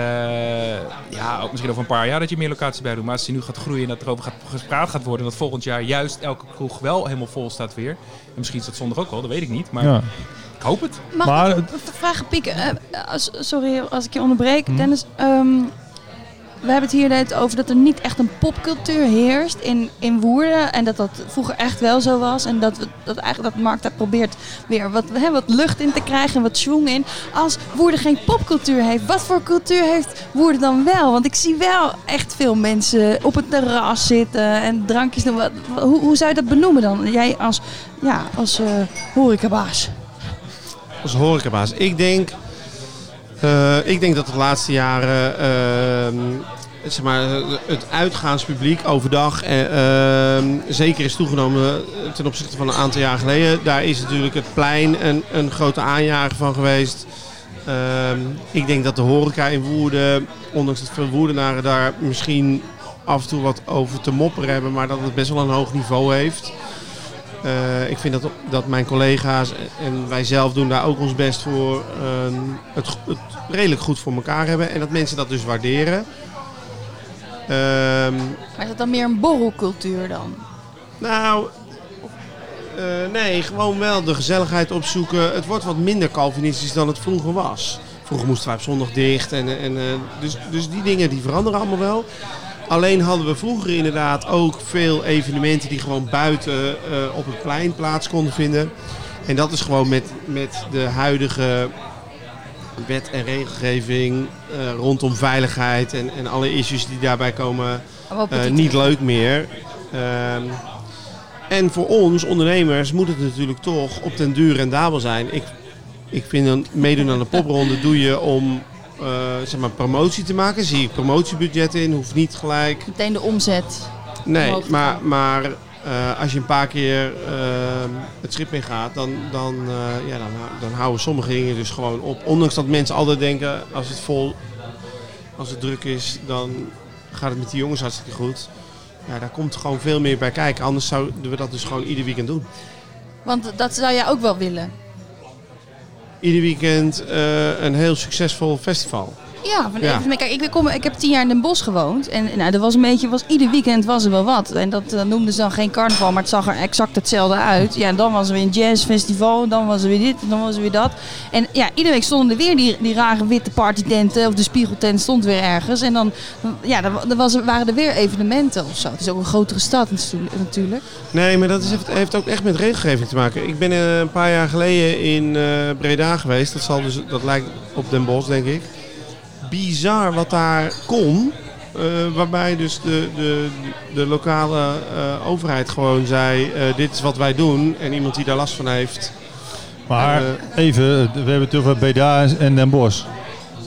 ja, ook misschien over een paar jaar dat je meer locaties bij doet. Maar als je nu gaat groeien en dat erover gaat, gepraat gaat worden. En dat volgend jaar juist elke kroeg wel helemaal vol staat weer. En misschien is dat zondag ook wel, dat weet ik niet. Maar Ja. Ik hoop het. Mag Maar ik het- vraag pieken? Eh, sorry als ik je onderbreek. Hm. Dennis, ehm, we hebben het hier net over dat er niet echt een popcultuur heerst in, in Woerden. En dat dat vroeger echt wel zo was. En dat, we, dat eigenlijk dat Mark daar probeert weer wat, hè, wat lucht in te krijgen en wat schwung in. Als Woerden geen popcultuur heeft, wat voor cultuur heeft Woerden dan wel? Want ik zie wel echt veel mensen op het terras zitten en drankjes doen. Wat, hoe, hoe zou je dat benoemen dan? Jij als, ja, als eh horecabaas. Als horecabaas. Ik denk, eh, ik denk dat de laatste jaren ehm, zeg maar, het uitgaanspubliek overdag eh, zeker is toegenomen ten opzichte van een aantal jaar geleden. Daar is natuurlijk het plein een, een grote aanjager van geweest. Ik denk dat de horeca in Woerden, ondanks dat veel Woerdenaren daar misschien af en toe wat over te mopperen hebben, maar dat het best wel een hoog niveau heeft. Eh, ik vind dat, dat mijn collega's en wij zelf doen daar ook ons best voor ehm, het, het redelijk goed voor elkaar hebben. En dat mensen dat dus waarderen. Ehm, Maar is dat dan meer een borrelcultuur dan? nou, eh, nee, gewoon wel de gezelligheid opzoeken. Het wordt wat minder Calvinistisch dan het vroeger was. Vroeger moesten wij op zondag dicht. En, en, eh, dus, dus die dingen die veranderen allemaal wel. Alleen hadden we vroeger inderdaad ook veel evenementen die gewoon buiten eh, op het plein plaats konden vinden. En dat is gewoon met, met de huidige wet en regelgeving eh, rondom veiligheid en, en alle issues die daarbij komen eh, niet leuk meer. Ehm, en voor ons ondernemers moet het natuurlijk toch op den duur rendabel zijn. Ik, ik vind een meedoen aan de popronde doe je om eh, zeg maar promotie te maken. Zie ik promotiebudgetten in, hoeft niet gelijk. Meteen de omzet. Nee, maar, maar eh, als je een paar keer ehm, het schip in gaat, dan, dan, eh, ja, dan, dan houden sommige dingen dus gewoon op. Ondanks dat mensen altijd denken, als het vol, als het druk is, dan gaat het met die jongens hartstikke goed. Ja, daar komt gewoon veel meer bij kijken. Anders zouden we dat dus gewoon ieder weekend doen. Want dat zou jij ook wel willen. Ieder weekend eh, een heel succesvol festival. Ja, van Ja. even- kijk, ik, kom, ik heb tien jaar in Den Bosch gewoond. En nou, er was een beetje, was, ieder weekend was er wel wat. En dat eh, noemden ze dan geen carnaval, maar het zag er exact hetzelfde uit. Ja, dan was er weer een jazzfestival, dan was er weer dit, dan was er weer dat. En ja, iedere week stonden er weer die, die rare witte partytenten, of de spiegeltent stond weer ergens. En dan, ja, dan, was waren er weer evenementen of zo. Het is ook een grotere stad natu- natuurlijk. Nee, maar dat is, heeft, heeft ook echt met regelgeving te maken. Ik ben eh, een paar jaar geleden in eh, Breda geweest. Dat, zal dus, dat lijkt op Den Bosch, denk ik. Bizar wat daar kon. eh, waarbij dus de, de, de lokale eh, overheid gewoon zei: eh, Dit is wat wij doen. En iemand die daar last van heeft. Maar even, we hebben het over Breda en Den Bosch.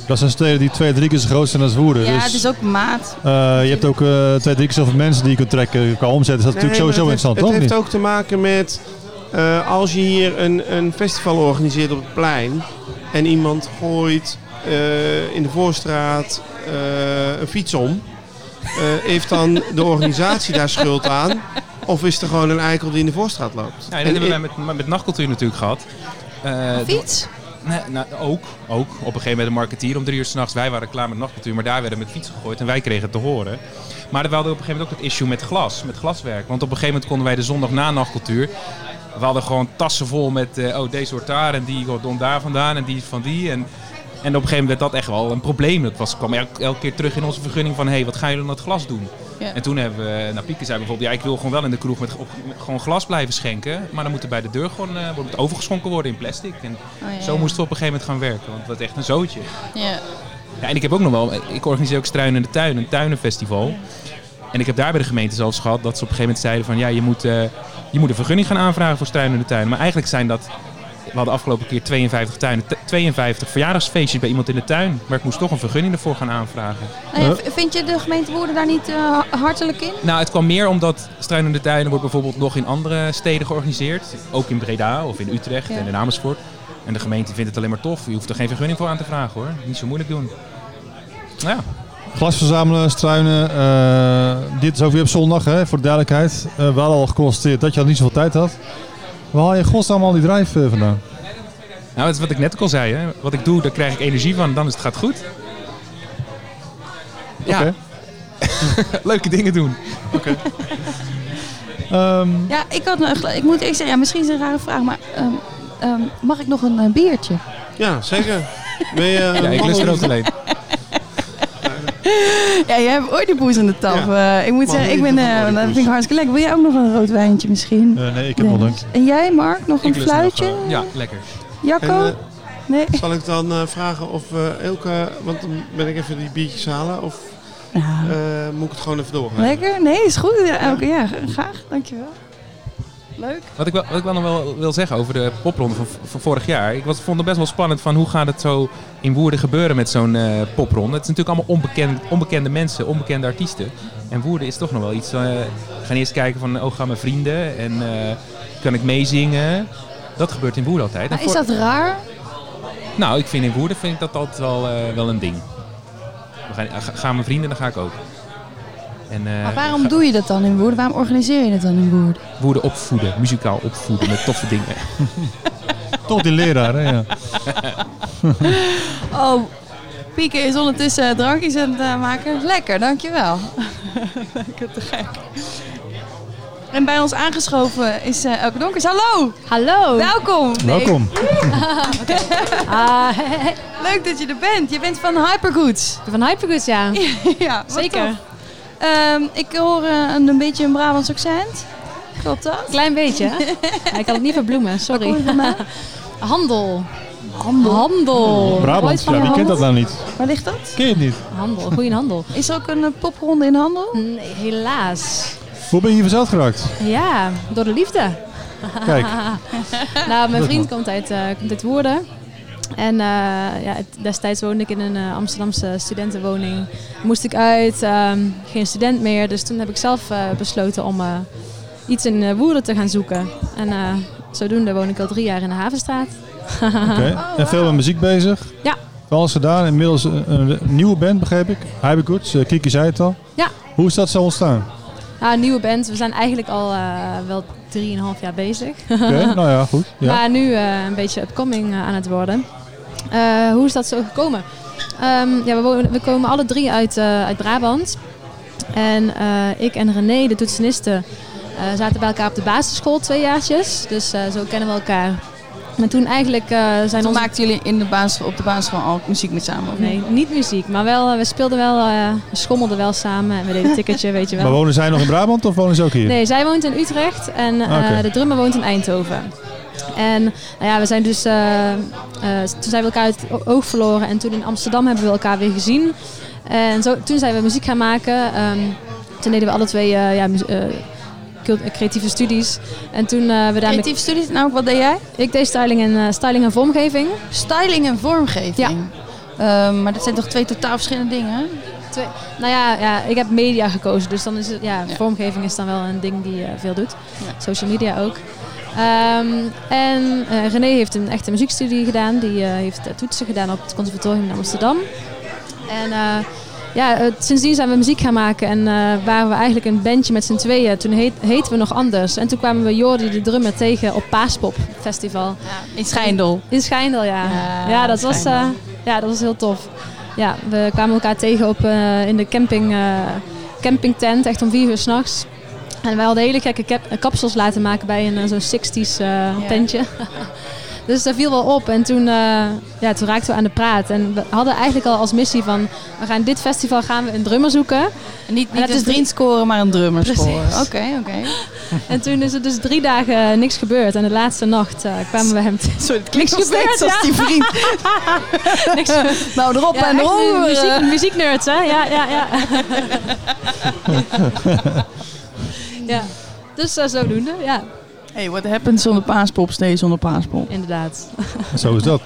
Dat zijn steden die twee, drie keer zo groot zijn als Woerden. Ja, dus, het is ook maat. eh, je hebt ook eh, twee, drie keer zoveel mensen die je kunt trekken qua omzet. Is dat Nee, natuurlijk sowieso maar het interessant, heeft, toch? Het heeft ook te maken met eh, als je hier een, een festival organiseert op het plein en iemand gooit in de voorstraat eh, een fiets om, eh, heeft dan de organisatie daar schuld aan? Of is er gewoon een eikel die in de voorstraat loopt? Ja, dat En hebben wij met, met nachtcultuur natuurlijk gehad. Eh, Fiets? Nee, nou, ook, ook. Op een gegeven moment een marketeer om drie uur s'nachts. Wij waren klaar met nachtcultuur, maar daar werden met fietsen gegooid en wij kregen het te horen. Maar we hadden op een gegeven moment ook het issue met glas, met glaswerk. Want op een gegeven moment konden wij de zondag na nachtcultuur. We hadden gewoon tassen vol met, eh, oh deze hoort daar en die komt daar vandaan en die is van die. En op een gegeven moment werd dat echt wel een probleem. Dat was, kwam elke, elke keer terug in onze vergunning van, hé, hey, wat gaan jullie aan het glas doen? Ja. En toen hebben we, nou Pieke zei bijvoorbeeld, ja ik wil gewoon wel in de kroeg met, op- gewoon glas blijven schenken. Maar dan moet er bij de deur gewoon eh, wordt het overgeschonken worden in plastic. En Oh, ja, zo moesten we op een gegeven moment gaan werken, want het was echt een zootje. Ja. Ja, en ik heb ook nog wel, ik organiseer ook Struinen in de Tuin, een tuinenfestival. En ik heb daar bij de gemeente zelfs gehad dat ze op een gegeven moment zeiden van ja, je moet, eh, je moet een vergunning gaan aanvragen voor Struinen in de Tuin. Maar eigenlijk zijn dat, we hadden afgelopen keer 52 tuinen, t- 52 verjaardagsfeestjes bij iemand in de tuin. Maar ik moest toch een vergunning ervoor gaan aanvragen. Nou ja, vind je de gemeente Woerden daar niet eh, hartelijk in? Nou, het kwam meer omdat Struinende Tuinen wordt bijvoorbeeld nog in andere steden georganiseerd. Ook in Breda of in Utrecht Ja. en in Amersfoort. En de gemeente vindt het alleen maar tof. Je hoeft er geen vergunning voor aan te vragen hoor. Niet zo moeilijk doen. Nou ja, Glas verzamelen, struinen. eh, dit is ook weer op zondag, hè, voor de duidelijkheid. Eh, we hadden al geconstateerd dat je al niet zoveel tijd had. Waar haal je godsnaam al die drijf eh, vandaan? nou, dat is wat ik net ook al zei. Hè. Wat ik doe, daar krijg ik energie van. Dan is het gaat goed. Ja, Oké. leuke dingen doen. Ehm, Ja, ik, had, ik moet eerst zeggen, ja, misschien is het een rare vraag, maar ehm, ehm, mag ik nog een eh, biertje? Ja, zeker. Ben je, Ja, ik lust er ook alleen. Ja, jij hebt ooit die boes in de tap. Ja. Eh, ik moet zeggen, ik ben, eh, dat vind ik hartstikke lekker. Wil jij ook nog een rood wijntje misschien? eh, nee, ik heb Nee. nog. En jij, Mark, nog een Ik lust nog, fluitje? ja, lekker. Jacco? En, nee? Zal ik dan vragen of Elke, want dan ben ik even die biertjes halen, of Nou, moet ik het gewoon even doorgaan? lekker? Nee, is goed. Ja, Elke, ja, graag. Dankjewel. Leuk. Wat ik, wel, wat ik wel nog wel wil zeggen over de popronde van, van vorig jaar. Ik was, vond het best wel spannend van hoe gaat het zo in Woerden gebeuren met zo'n eh, popronde. Het is natuurlijk allemaal onbekend, onbekende mensen, onbekende artiesten. En Woerden is toch nog wel iets... eh, we gaan eerst kijken van, oh gaan mijn vrienden en eh, kan ik meezingen? Dat gebeurt in Woerden altijd. Maar is dat raar? Nou, ik vind in Woerden vind ik dat altijd wel, eh, wel een ding. We gaan, ga- gaan mijn vrienden, dan ga ik ook. En, eh, Maar waarom doe je dat dan in Woerden? Waarom organiseer je dat dan in Woerden? Woerden opvoeden, muzikaal opvoeden met toffe dingen. Toch die leraar, hè? Ja. Oh, Pieke is ondertussen drankjes aan het eh, maken. Lekker, dankjewel. Lekker te gek. En bij ons aangeschoven is eh Elke Donkers. Hallo! Hallo. Welkom! Nee, Welkom. Ah, leuk dat je er bent. Je bent van Hypergoods. van Hypergoods, ja. ja, Zeker. tof. Ehm, ik hoor eh, een, een beetje een Brabants accent. Klopt dat? Klein beetje. ik kan het niet verbloemen, sorry. Handel. Handel. Handel. Brabant, ja, wie kent dat nou niet? Waar ligt dat? Ken je het niet? Handel, goeie handel. Is er ook een eh, popronde in handel? Nee, helaas. Hoe ben je hier verzeld geraakt? Ja, door de liefde. Kijk, Nou, mijn vriend komt uit, eh, komt uit Woerden. En eh, ja, het- destijds woonde ik in een eh, Amsterdamse studentenwoning. Moest ik uit, ehm, geen student meer. Dus toen heb ik zelf eh, besloten om eh, iets in Woerden te gaan zoeken. En eh, zodoende woon ik al drie jaar in de Havenstraat. oké. En veel met muziek bezig? Ja. Van alles gedaan. Inmiddels een, een nieuwe band, begreep ik. Hyper Goods, Kiki zei het al. Ja. Hoe is dat zo ontstaan? Nou, een nieuwe band. We zijn eigenlijk al eh, wel drieënhalf jaar bezig. Oké, nou ja, goed. Ja. Maar nu eh, een beetje upcoming aan het worden. Eh, hoe is dat zo gekomen? Ehm, ja, we, wonen- we komen alle drie uit, eh, uit Brabant. En eh, ik en René, de toetseniste, eh, zaten bij elkaar op de basisschool twee jaartjes. Dus eh, zo kennen we elkaar. Maar toen eigenlijk eh, zijn Toen onze... maakten jullie in de baas, op de basisschool al muziek met samen? of? Nee, niet muziek, maar wel, we speelden wel, eh, we schommelden wel samen en we deden een ticketje, weet je wel. Maar wonen zij nog in Brabant of wonen ze ook hier? Nee, zij woont in Utrecht en eh, Oké. de drummer woont in Eindhoven. En nou ja, we zijn dus, eh, eh, toen zijn we elkaar uit het oog verloren en toen in Amsterdam hebben we elkaar weer gezien. En zo, toen zijn we muziek gaan maken. Ehm, toen deden we alle twee eh, ja, creatieve studies. En toen we daarmee... Creatieve studies, nou wat deed jij? Ik deed styling en, styling en vormgeving. Styling en vormgeving. Ja. Ehm, maar dat zijn toch twee totaal verschillende dingen? Twee, nou ja, ja, ik heb media gekozen, dus dan is het, ja, Ja. vormgeving is dan wel een ding die eh, veel doet. Ja. Social media ook. Ehm, en eh, René heeft een echte muziekstudie gedaan. Die eh, heeft eh, toetsen gedaan op het conservatorium in Amsterdam. En ja, sindsdien zijn we muziek gaan maken en waren we eigenlijk een bandje met z'n tweeën. Toen heet, heten we nog anders. En toen kwamen we Jordi de drummer tegen op Paaspop Festival. In Schijndel. In Schijndel, ja. Ja, Ja, dat, was, ja dat was heel tof. Ja, we kwamen elkaar tegen op, in de camping, campingtent, echt om vier uur s'nachts. En wij hadden hele gekke cap- eh, kapsels laten maken bij een eh, zo'n 60s eh, tentje. dus dat viel wel op. En toen, eh, ja, toen raakten we aan de praat. En we hadden eigenlijk al als missie van... we gaan dit festival gaan we een drummer zoeken. En niet, En niet een is drie- scoren, maar een drummer scoren. Oké, oké. En toen is er dus drie dagen niks gebeurd. En de laatste nacht kwamen we hem... te- Sorry, het klinkt Niks nog steeds als die vriend. niks nou, erop Ja, en erop. muziek, muzieknerds, hè? Ja, ja, ja. Ja. Dus uh, zodoende, ja. Hey, what happens zonder paaspop, stays zonder paaspop. Inderdaad. Zo is dat.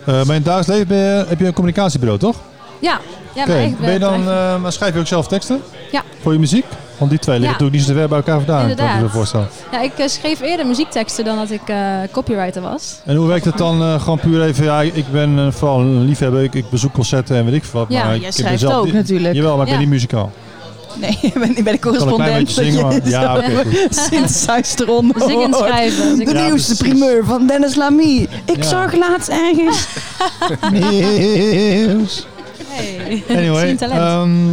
Eh maar in het dagelijks leven ben je- heb je een communicatiebureau, toch? Ja, ja Oké. maar Ben je dan, eh, maar schrijf je ook zelf teksten? Ja. Voor je muziek? Want die twee liggen Ja. natuurlijk niet zo ver bij elkaar vandaan, kan ik me Inderdaad. zo voorstellen. Ja, ik schreef eerder muziekteksten dan dat ik eh, copywriter was. En hoe werkt het dan eh, gewoon puur even? Ja, ik ik ben vooral een liefhebber. Ik, ik bezoek concerten en weet ik veel wat. Ja, maar ik jij heb schrijft ook natuurlijk. Jawel, maar ik ben niet muzikaal. Nee, ik ben, ik ben de kan correspondent. beetje zingen, maar... Ja, oké. Zingen en schrijven. De Ja, nieuwste precies. primeur van Dennis Lamy. Ik Ja. zag laatst ergens. Nieuws. Hey. Anyway, ehm,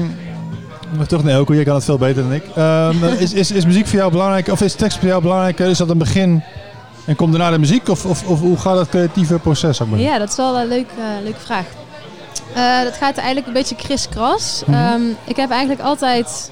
maar toch, nee, Elko, jij kan het veel beter dan ik. Ehm, is, is, is muziek voor jou belangrijk, of is tekst voor jou belangrijk? Is dat een begin en komt daarna de muziek? Of, of, of hoe gaat dat creatieve proces? Zeggen? Ja, dat is wel een leuk, eh, leuke vraag. Eh, dat gaat eigenlijk een beetje kriskras. Ehm, ik heb eigenlijk altijd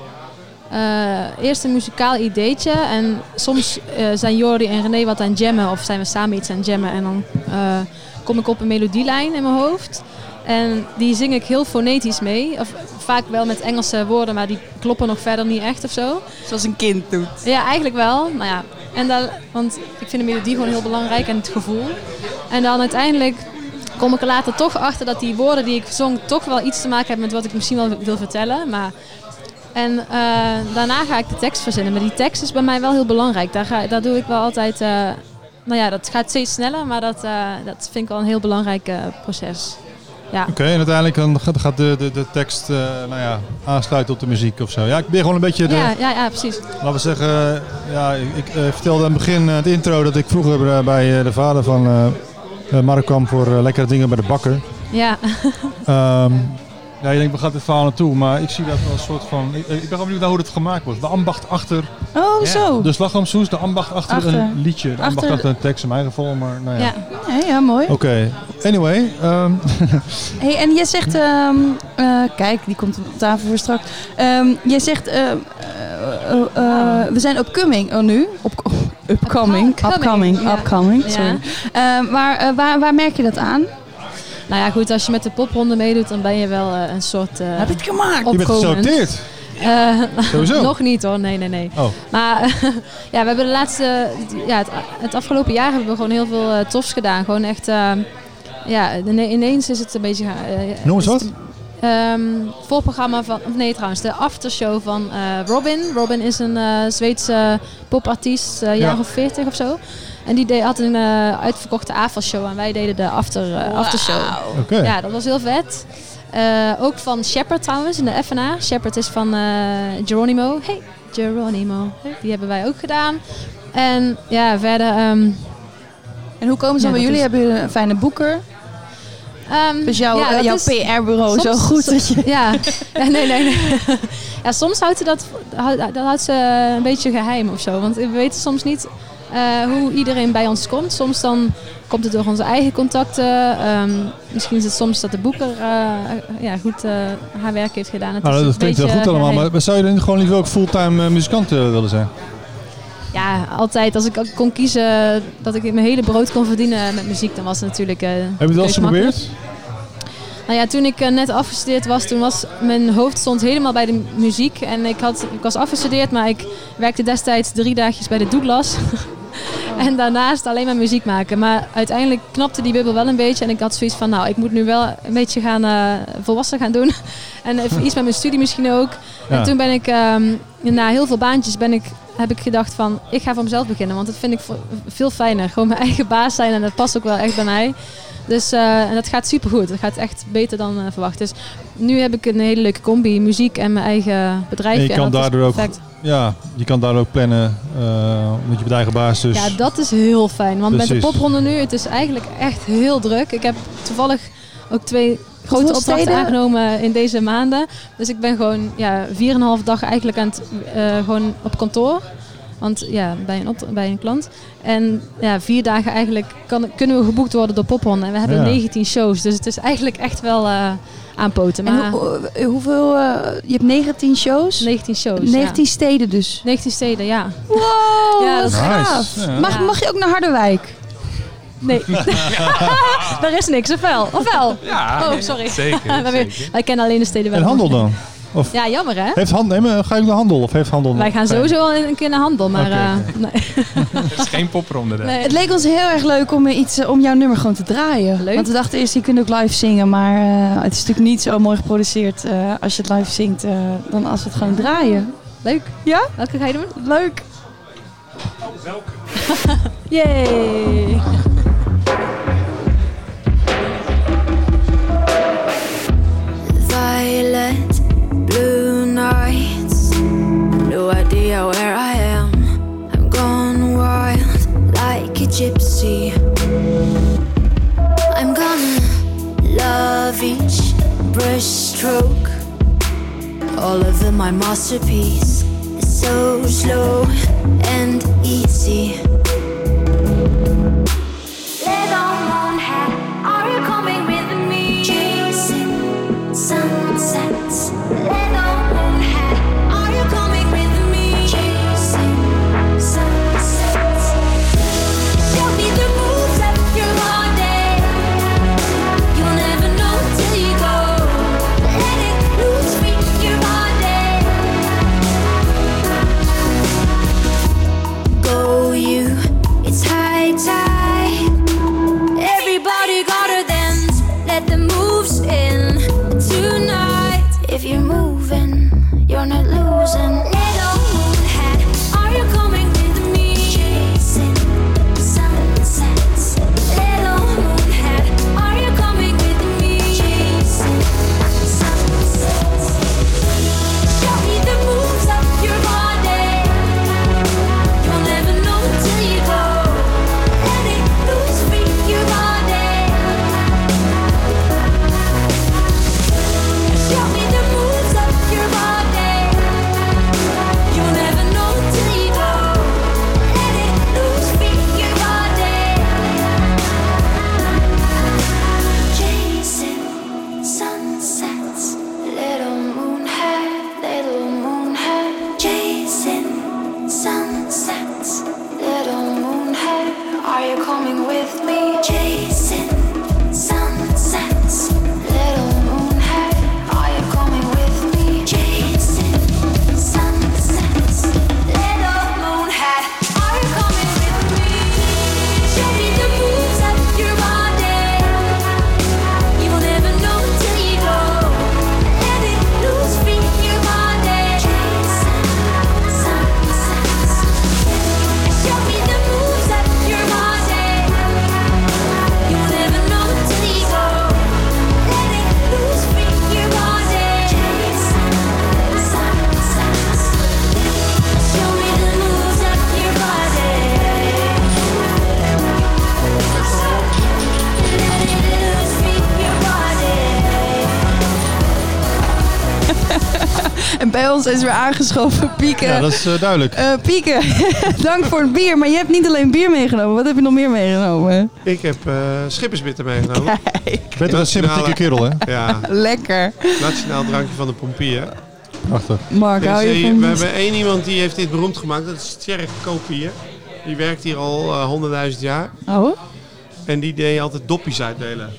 eh, eerst een muzikaal ideetje. En soms eh, zijn Jordi en René wat aan jammen. Of zijn we samen iets aan jammen. En dan eh, kom ik op een melodielijn in mijn hoofd. En die zing ik heel fonetisch mee. Of vaak wel met Engelse woorden, maar die kloppen nog verder niet echt of zo. Zoals een kind doet. Ja, eigenlijk wel. Nou ja, en dan, want ik vind de melodie gewoon heel belangrijk en het gevoel. En dan uiteindelijk kom ik er later toch achter dat die woorden die ik zong toch wel iets te maken hebben met wat ik misschien wel wil vertellen. Maar, en eh, daarna ga ik de tekst verzinnen. Maar die tekst is bij mij wel heel belangrijk. Daar, ga, daar doe ik wel altijd... eh, nou ja, dat gaat steeds sneller, maar dat, eh, dat vind ik wel een heel belangrijk proces. Ja. Oké, en uiteindelijk dan gaat, de, de, de tekst nou ja, aansluiten op de muziek of zo. Ja, ik ben gewoon een beetje de, Ja, ja, ja, precies. laten we zeggen, ja, ik, vertelde aan het begin, het intro, dat ik vroeger bij de vader van Mark kwam voor eh, lekkere dingen bij de bakker. Ja, Ehm, ja, je denkt, waar gaat dit verhaal naartoe? Maar ik zie dat wel een soort van... Ik, ik ben wel benieuwd naar hoe het gemaakt wordt. De ambacht achter Oh, Ja. zo. de slagroomsoes, de ambacht achter, Achter. een liedje. De ambacht Achter- achter een tekst in mijn geval, maar nou ja. ja. Ja, ja mooi. Oké, anyway. ehm, Hey, en jij zegt, ehm, eh, kijk, die komt op tafel voor straks. Ehm, jij zegt, eh, eh, eh, eh, we zijn upcoming, oh nu? Op, upcoming, Upcoming, upcoming, ja. upcoming, sorry. Ehm, maar eh, waar, waar merk je dat aan? Nou ja, goed, als je met de popronde meedoet, dan ben je wel eh, een soort uh, Heb je het gemaakt? je bent gesorteerd. Eh, Sowieso. nog niet hoor, nee, nee, nee. Oh, Maar ja, we hebben de laatste, ja, het, het afgelopen jaar hebben we gewoon heel veel eh, tofs gedaan. Gewoon echt, eh, ja, ine- ineens is het een beetje... eh, noem eens wat. het, ehm, voorprogramma van, of nee trouwens, de aftershow van eh, Robin. Robin is een eh, Zweedse popartiest, eh jaar Ja. of 40 of zo. En die deed, had een eh, uitverkochte avondshow en wij deden de after, eh, aftershow. Ja, dat was heel vet. Eh, ook van Shepard trouwens, in de FNA. Shepard is van eh, Geronimo. Hey, Geronimo. Die hebben wij ook gedaan. En ja, verder... ehm, En hoe komen ze Ja, dan bij jullie? is- Hebben jullie een fijne boeker? Ehm, Dus jouw, ja, eh, jouw is- PR-bureau zo goed so- dat je... Ja, ja nee, nee, nee. ja, soms houdt ze dat, houdt- dat houdt ze een beetje geheim of zo. Want we weten soms niet eh, hoe iedereen bij ons komt. Soms dan komt het door onze eigen contacten. Ehm, misschien is het soms dat de boeker eh, ja, goed eh, haar werk heeft gedaan. Het Nou, is dat klinkt heel beetje goed allemaal. geheim. Maar zou je dan gewoon liever ook fulltime muzikant willen zijn? Ja, altijd. Als ik kon kiezen dat ik mijn hele brood kon verdienen met muziek, dan was het natuurlijk. eh, Heb je het wel eens geprobeerd? Nou ja, toen ik eh, net afgestudeerd was, toen was mijn hoofd stond helemaal bij de muziek. En ik, had, ik was afgestudeerd, maar ik werkte destijds drie dagjes bij de Douglas. en daarnaast alleen maar muziek maken. Maar uiteindelijk knapte die bubbel wel een beetje. En ik had zoiets van, nou, ik moet nu wel een beetje gaan eh, volwassen gaan doen. en even iets met mijn studie misschien ook. Ja. En toen ben ik, ehm, na heel veel baantjes, ben ik, heb ik gedacht van, ik ga voor mezelf beginnen. Want dat vind ik veel fijner. Gewoon mijn eigen baas zijn en dat past ook wel echt bij mij. Dus eh, en dat gaat supergoed. Dat gaat echt beter dan eh, verwacht. Dus nu heb ik een hele leuke combi. Muziek en mijn eigen bedrijf. En je kan daardoor ook, ja, je kan daardoor ook plannen uh, met je eigen baas. Dus Ja, dat is heel fijn. Want met de popronde nu, het is eigenlijk echt heel druk. Ik heb toevallig ook twee grote opdrachten aangenomen in deze maanden. Dus ik ben gewoon ja, 4,5 dag eigenlijk aan het, eh, gewoon op kantoor. Want ja, bij een, op, bij een klant. En ja, vier dagen eigenlijk kan, kunnen we geboekt worden door Popronde. En we hebben Ja. 19 shows. Dus het is eigenlijk echt wel eh aanpoten. En Maar hoe- eh, hoeveel... eh, je hebt 19 shows? 19 shows. 19 Ja. steden dus. 19 steden, ja. Wow, Ja, wat dat is gaaf. Nice. Mag, mag je ook naar Harderwijk? Nee. Daar is niks, of wel? Of wel? Ja, Oh, sorry. zeker. Wij, zeker. wij kennen alleen de steden wel. En handel dan? Of Ja, jammer hè? heeft handel, nee, ga je naar handel? Of heeft handel Wij gaan sowieso wel een keer naar handel, maar Oké, eh, nee. Er is geen popronde. Nee. Het leek ons heel erg leuk om, eh, iets, eh, om jouw nummer gewoon te draaien. Leuk. Want we dachten eerst, je kunt ook live zingen. Maar eh, het is natuurlijk niet zo mooi geproduceerd eh, als je het live zingt. eh, dan als we het gewoon draaien. Leuk. Ja? Welke ga je doen? Leuk. Yay! Gypsy. I'm gonna love each brushstroke. All of them my masterpiece. It's so slow and easy. Ons is weer aangeschoven Pieke. Ja, dat is eh, duidelijk. Eh, Pieke, dank voor het bier. Maar je hebt niet alleen bier meegenomen. Wat heb je nog meer meegenomen? Ik heb eh schippersbitter meegenomen. Beter een sympathieke kerel, hè? Ja, Lekker. nationaal drankje van de pompier. Prachtig. Mark, Er hou je van... we hebben één iemand die heeft dit beroemd gemaakt. Dat is Tjerk Kopier. Die werkt hier al eh, honderdduizend jaar. Oh? En die deed altijd doppies uitdelen.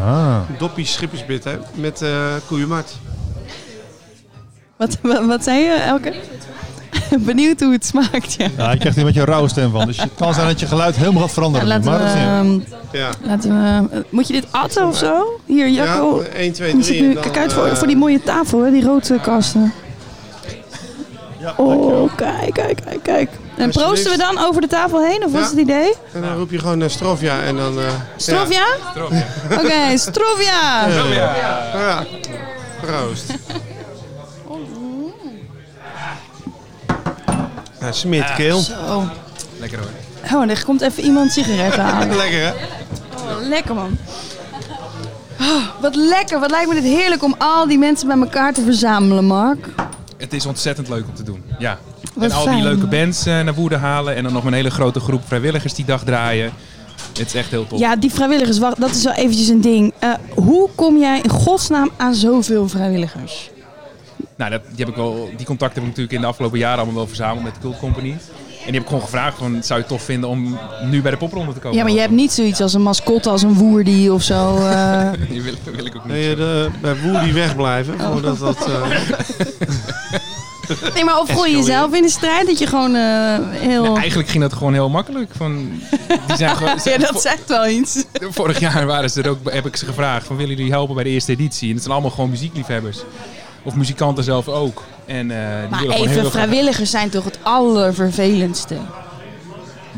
Ah. Doppies schippersbitter met eh koeienmart. Wat, wat, wat zei je, Elke? Benieuwd hoe het smaakt, ja. Ja, je krijgt hier een beetje een rauwe stem van. Dus het kan zijn dat je geluid helemaal gaat veranderen. laten maar we, niet ehm, Ja. laten we, eh, moet je dit atten of zo? Hier, Jacco. Ja, 1, 2, Ik zit 3. nu- kijk uit voor, voor die mooie tafel, hè, die rode kasten. Ja, Oh, kijk, kijk, kijk, kijk. En proosten we dan over de tafel heen, of wat Ja. is het idee? En dan roep je gewoon naar Strofja en dan... eh, Strovia? Oké, Strovia! Ja. ja. Proost. Ja, smeert keel. Zo. Lekker hoor. Oh, er komt even iemand sigaretten halen. Lekker hè? Oh, lekker man. Oh, wat lekker, wat lijkt me dit heerlijk om al die mensen bij elkaar te verzamelen, Mark. Het is ontzettend leuk om te doen. Ja. Wat en al fijn. die leuke bands eh, naar Woerden halen. En dan nog een hele grote groep vrijwilligers die dag draaien. Het is echt heel tof. Ja, die vrijwilligers, wacht, dat is wel eventjes een ding. Eh, hoe kom jij in godsnaam aan zoveel vrijwilligers? Nou, dat, die, heb ik wel, die contacten heb ik natuurlijk in de afgelopen jaren allemaal wel verzameld met de Cult Company. En die heb ik gewoon gevraagd van, zou je het tof vinden om nu bij de popronde te komen? Ja, maar je hebt niet zoiets als een mascotte als een woerdy of zo. eh. Die wil, wil ik ook niet. Nee, de, bij Woody wegblijven. Voordat dat, eh, Nee, maar of gooi je jezelf in de strijd dat je gewoon eh, heel... Nee, eigenlijk ging dat gewoon heel makkelijk. Van, die zijn gewoon, ja, dat zegt wel iets. Vorig jaar waren ze er ook, heb ik ze gevraagd van willen jullie helpen bij de eerste editie? En het zijn allemaal gewoon muziekliefhebbers. Of muzikanten zelf ook. En, eh, die Maar willen gewoon heel even, graag- vrijwilligers zijn toch het allervervelendste?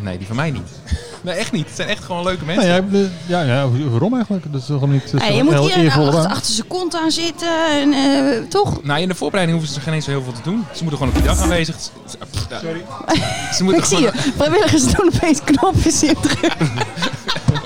Nee, die van mij niet. Nee, echt niet. Het zijn echt gewoon leuke Nou mensen. ja, ja, ja, waarom eigenlijk? Dat is toch niet toch je moet heel eervol achter, zijn kont aan zitten. En, eh, toch? Nou, in de voorbereiding hoeven ze geen eens zo heel veel te doen. Ze moeten gewoon op die dag aanwezig zijn. Sorry. Ze moeten Ik zie gewoon... je. Vrijwilligers doen opeens knopjes in drukken.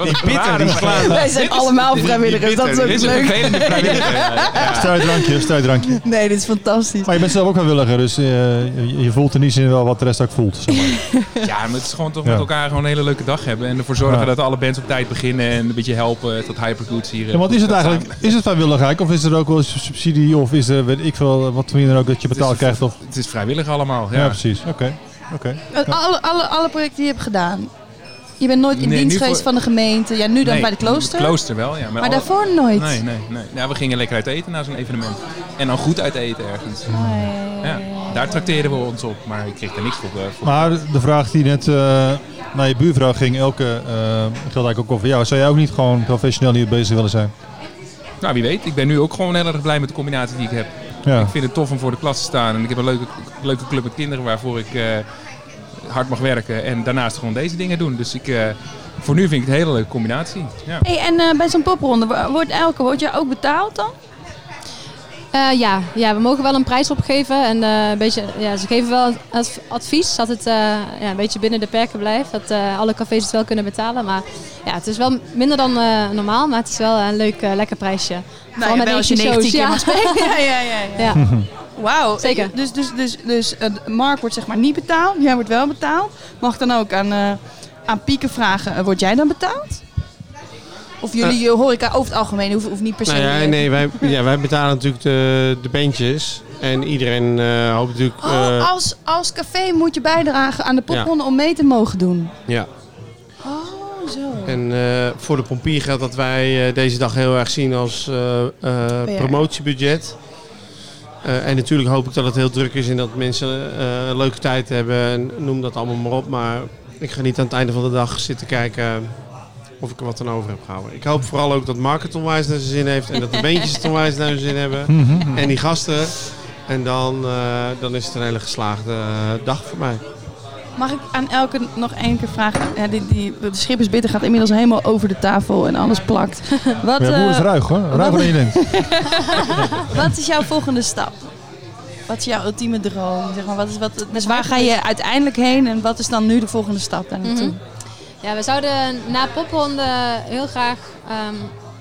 Die bitter, die slaan. Wij zijn allemaal vrijwilligers. Dat is ook Dit is een leuk. vervelende vrijwilliger. Ja, ja. Stuitdrankje, stuitdrankje. Nee, dit is fantastisch. Maar je bent zelf ook vrijwilliger, dus eh, je, je voelt in die zin wel wat de rest ook voelt. Zeg maar. Ja, maar het is gewoon toch Ja. met elkaar gewoon een hele leuke dag hebben. En ervoor zorgen Ja. dat alle bands op tijd beginnen. En een beetje helpen tot Hypergoods hier. eh, Ja, want is het eigenlijk is het vrijwilligheid of is er ook wel subsidie of is er weet ik veel wat meer dan ook dat je betaald krijgt? Of... Het is vrijwillig allemaal. Ja, Ja, precies. Oké. Oké. Alle, alle, alle projecten die je hebt gedaan. Je bent nooit in Nee, dienst geweest voor- van de gemeente. Ja, nu dan Nee, bij de klooster. Klooster wel, ja. maar daarvoor nooit. Nee, nee, nee. Ja, we gingen lekker uit eten na zo'n evenement. En dan goed uit eten ergens. Ah, ja, daar trakteerden we ons op. Maar ik kreeg er niks voor. eh, voor. Maar de vraag die net eh, naar je buurvrouw ging, elke eh, geldt eigenlijk ook over jou. Zou jij ook niet gewoon professioneel hier bezig willen zijn? Nou, wie weet. Ik ben nu ook gewoon heel erg blij met de combinatie die ik heb. Ja. Ik vind het tof om voor de klas te staan. En ik heb een leuke, leuke club met kinderen waarvoor ik eh, hard mag werken. En daarnaast gewoon deze dingen doen. Dus ik, eh, voor nu vind ik het een hele leuke combinatie. Ja. Hey, en eh, bij zo'n popronde, wo- wordt elke, word je ook betaald dan? Eh, ja. ja, we mogen wel een prijs opgeven. En eh, een beetje, ja, ze geven wel adv- advies dat het eh, ja, een beetje binnen de perken blijft. Dat eh, alle cafés het wel kunnen betalen. Maar ja, het is wel minder dan eh, normaal. Maar het is wel een leuk, lekker prijsje. Vooral met Nou, als je 19 19 keer shows, mag ja. spelen. Ja, ja, ja. ja. Wauw. Zeker. Dus, dus, dus, dus eh, Mark wordt zeg maar niet betaald. Jij wordt wel betaald. Mag dan ook aan, eh, aan Pieken vragen, eh, word jij dan betaald? Of jullie uh, horeca over het algemeen hoeft, hoeft niet per se... nou ja, nee, wij, ja, wij betalen natuurlijk de, de bandjes. En iedereen eh, hoopt natuurlijk... Oh, eh, als, als café moet je bijdragen aan de popronde om mee te mogen doen. ja. Oh, zo. En eh, voor de pompier geldt dat wij eh, deze dag heel erg zien als eh, eh, PR. promotiebudget. Eh, en natuurlijk hoop ik dat het heel druk is en dat mensen eh, een leuke tijd hebben. En noem dat allemaal maar op. Maar ik ga niet aan het einde van de dag zitten kijken of ik er wat aan over heb gehouden. Ik hoop vooral ook dat Mark het onwijs naar zijn zin heeft. En dat de beentjes het onwijs naar hun zin hebben. Mhm. En die gasten. En dan, eh, dan is het een hele geslaagde eh, dag voor mij. Mag ik aan elke nog één keer vragen? Ja, die, die, de schippersbitter gaat inmiddels helemaal over de tafel en alles plakt. Wat, Ja, boer is eh, ruig hoor. Ruiger dan je denkt. wat is jouw volgende stap? Wat is jouw ultieme droom? Zeg maar, wat is, wat, dus waar ga je uiteindelijk heen en wat is dan nu de volgende stap daar naartoe? Mhm. Ja, we zouden na popronde heel graag ehm,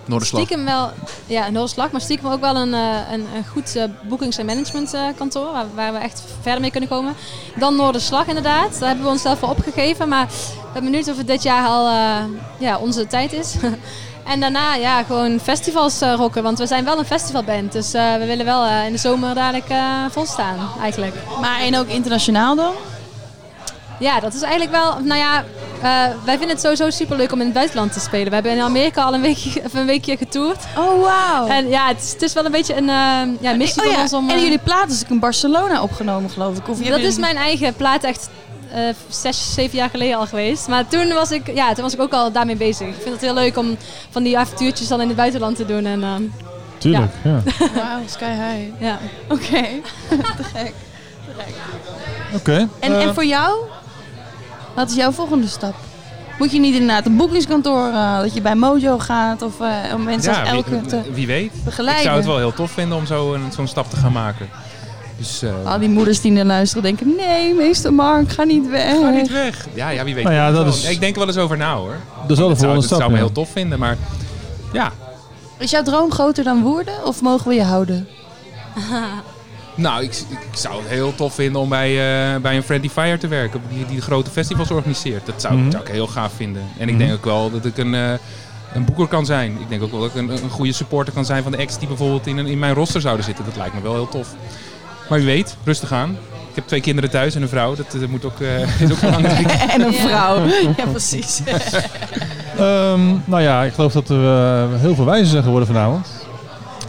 Noorderslag. stiekem wel, ja, Noorderslag, maar stiekem ook wel een, eh, een, een goed eh, boekings- en managementkantoor waar, waar we echt verder mee kunnen komen. Dan Noorderslag inderdaad, daar hebben we onszelf voor opgegeven, maar we ben benieuwd of het dit jaar al eh, ja, onze tijd is. en daarna ja, gewoon festivals eh, rocken, want we zijn wel een festivalband, dus eh, we willen wel eh, in de zomer dadelijk eh volstaan eigenlijk. Maar en ook internationaal dan? Ja, dat is eigenlijk wel. Nou ja, eh, wij vinden het sowieso super leuk om in het buitenland te spelen. We hebben in Amerika al een weekje, of een weekje getoerd. Oh, wauw. En ja, het is, het is wel een beetje een eh, ja, missie oh, van ja. ons om. en eh, jullie plaat is ook in Barcelona opgenomen, geloof ik. Of dat is mijn eigen plaat echt eh, zes, zeven jaar geleden al geweest. Maar toen was ik, ja, toen was ik ook al daarmee bezig. Ik vind het heel leuk om van die avontuurtjes dan in het buitenland te doen. En, Tuurlijk. Ja. Wauw, sky high. ja. Oké, te gek. Oké. En, en voor jou? Wat is jouw volgende stap? Moet je niet inderdaad een boekingskantoor, eh, dat je bij Mojo gaat of eh, om mensen als Elke te wie weet. begeleiden? Ik zou het wel heel tof vinden om zo een- zo'n stap te gaan maken. Dus eh, Al die moeders die naar luisteren denken, nee, meester Mark, ga niet weg. ga niet weg. Ja, ja, wie weet. Nou ja, dat is- Ik denk er wel eens over na hoor. dat is wel de Dat zou, volgende dat stap. zou me ja. heel tof vinden, maar ja. Is jouw droom groter dan woorden of mogen we je houden? Nou, ik, ik zou het heel tof vinden om bij, eh, bij een Friendly Fire te werken. Die, die grote festivals organiseert. Dat zou, Mhm. zou ik heel gaaf vinden. En ik Mhm. denk ook wel dat ik een, eh, een boeker kan zijn. Ik denk ook wel dat ik een, een goede supporter kan zijn van de acts die bijvoorbeeld in, een- in mijn roster zouden zitten. Dat lijkt me wel heel tof. Maar wie weet, rustig aan. Ik heb twee kinderen thuis en een vrouw. Dat, dat moet ook, eh, is ook belangrijk. En een vrouw. Ja, precies. Ehm, nou ja, ik geloof dat er eh, heel veel wijzen zijn geworden vanavond.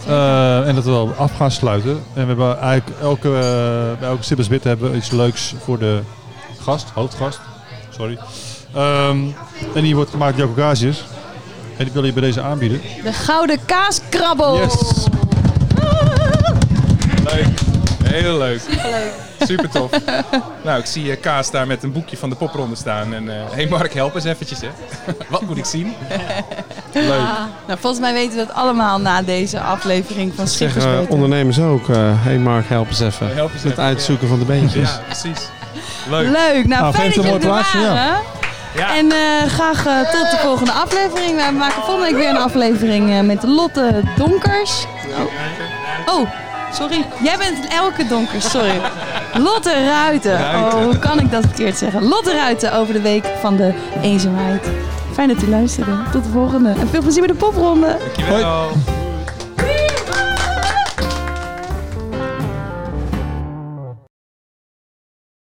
Eh, en dat we wel af gaan sluiten. En we hebben eigenlijk elke, eh, bij elke Sibbers Bit hebben we iets leuks voor de gast, hoofdgast. Sorry. Ehm, en die wordt gemaakt door Casius. En die wil je bij deze aanbieden. De gouden kaaskrabbel. Yes. Leuk. Heel leuk. Super tof. nou, ik zie eh, Kaas daar met een boekje van de popronde staan. En hé hey Mark, help eens eventjes hè. Wat moet ik zien? Leuk. Nou, volgens mij weten we het allemaal na deze aflevering van Zeggen Schippersbeter. ondernemers ook. eh hey Mark, help eens even. Help eens Met even. uitzoeken van de beentjes. Ja, precies. Leuk. Leuk. Nou, Nou, fijn dat een jullie er mooi plaatje, ja. Ja. En eh, graag eh, tot de volgende aflevering. We maken volgende week weer een aflevering eh, met Lotte Donkers. Oh. oh, sorry. Jij bent elke Donkers, sorry. Lotte Ruiten. Ruiten. Oh, hoe kan ik dat verkeerd zeggen? Lotte Ruiten over de week van de eenzaamheid. Fijn dat u luisterde. Tot de volgende. En veel plezier met de popronde. Dankjewel.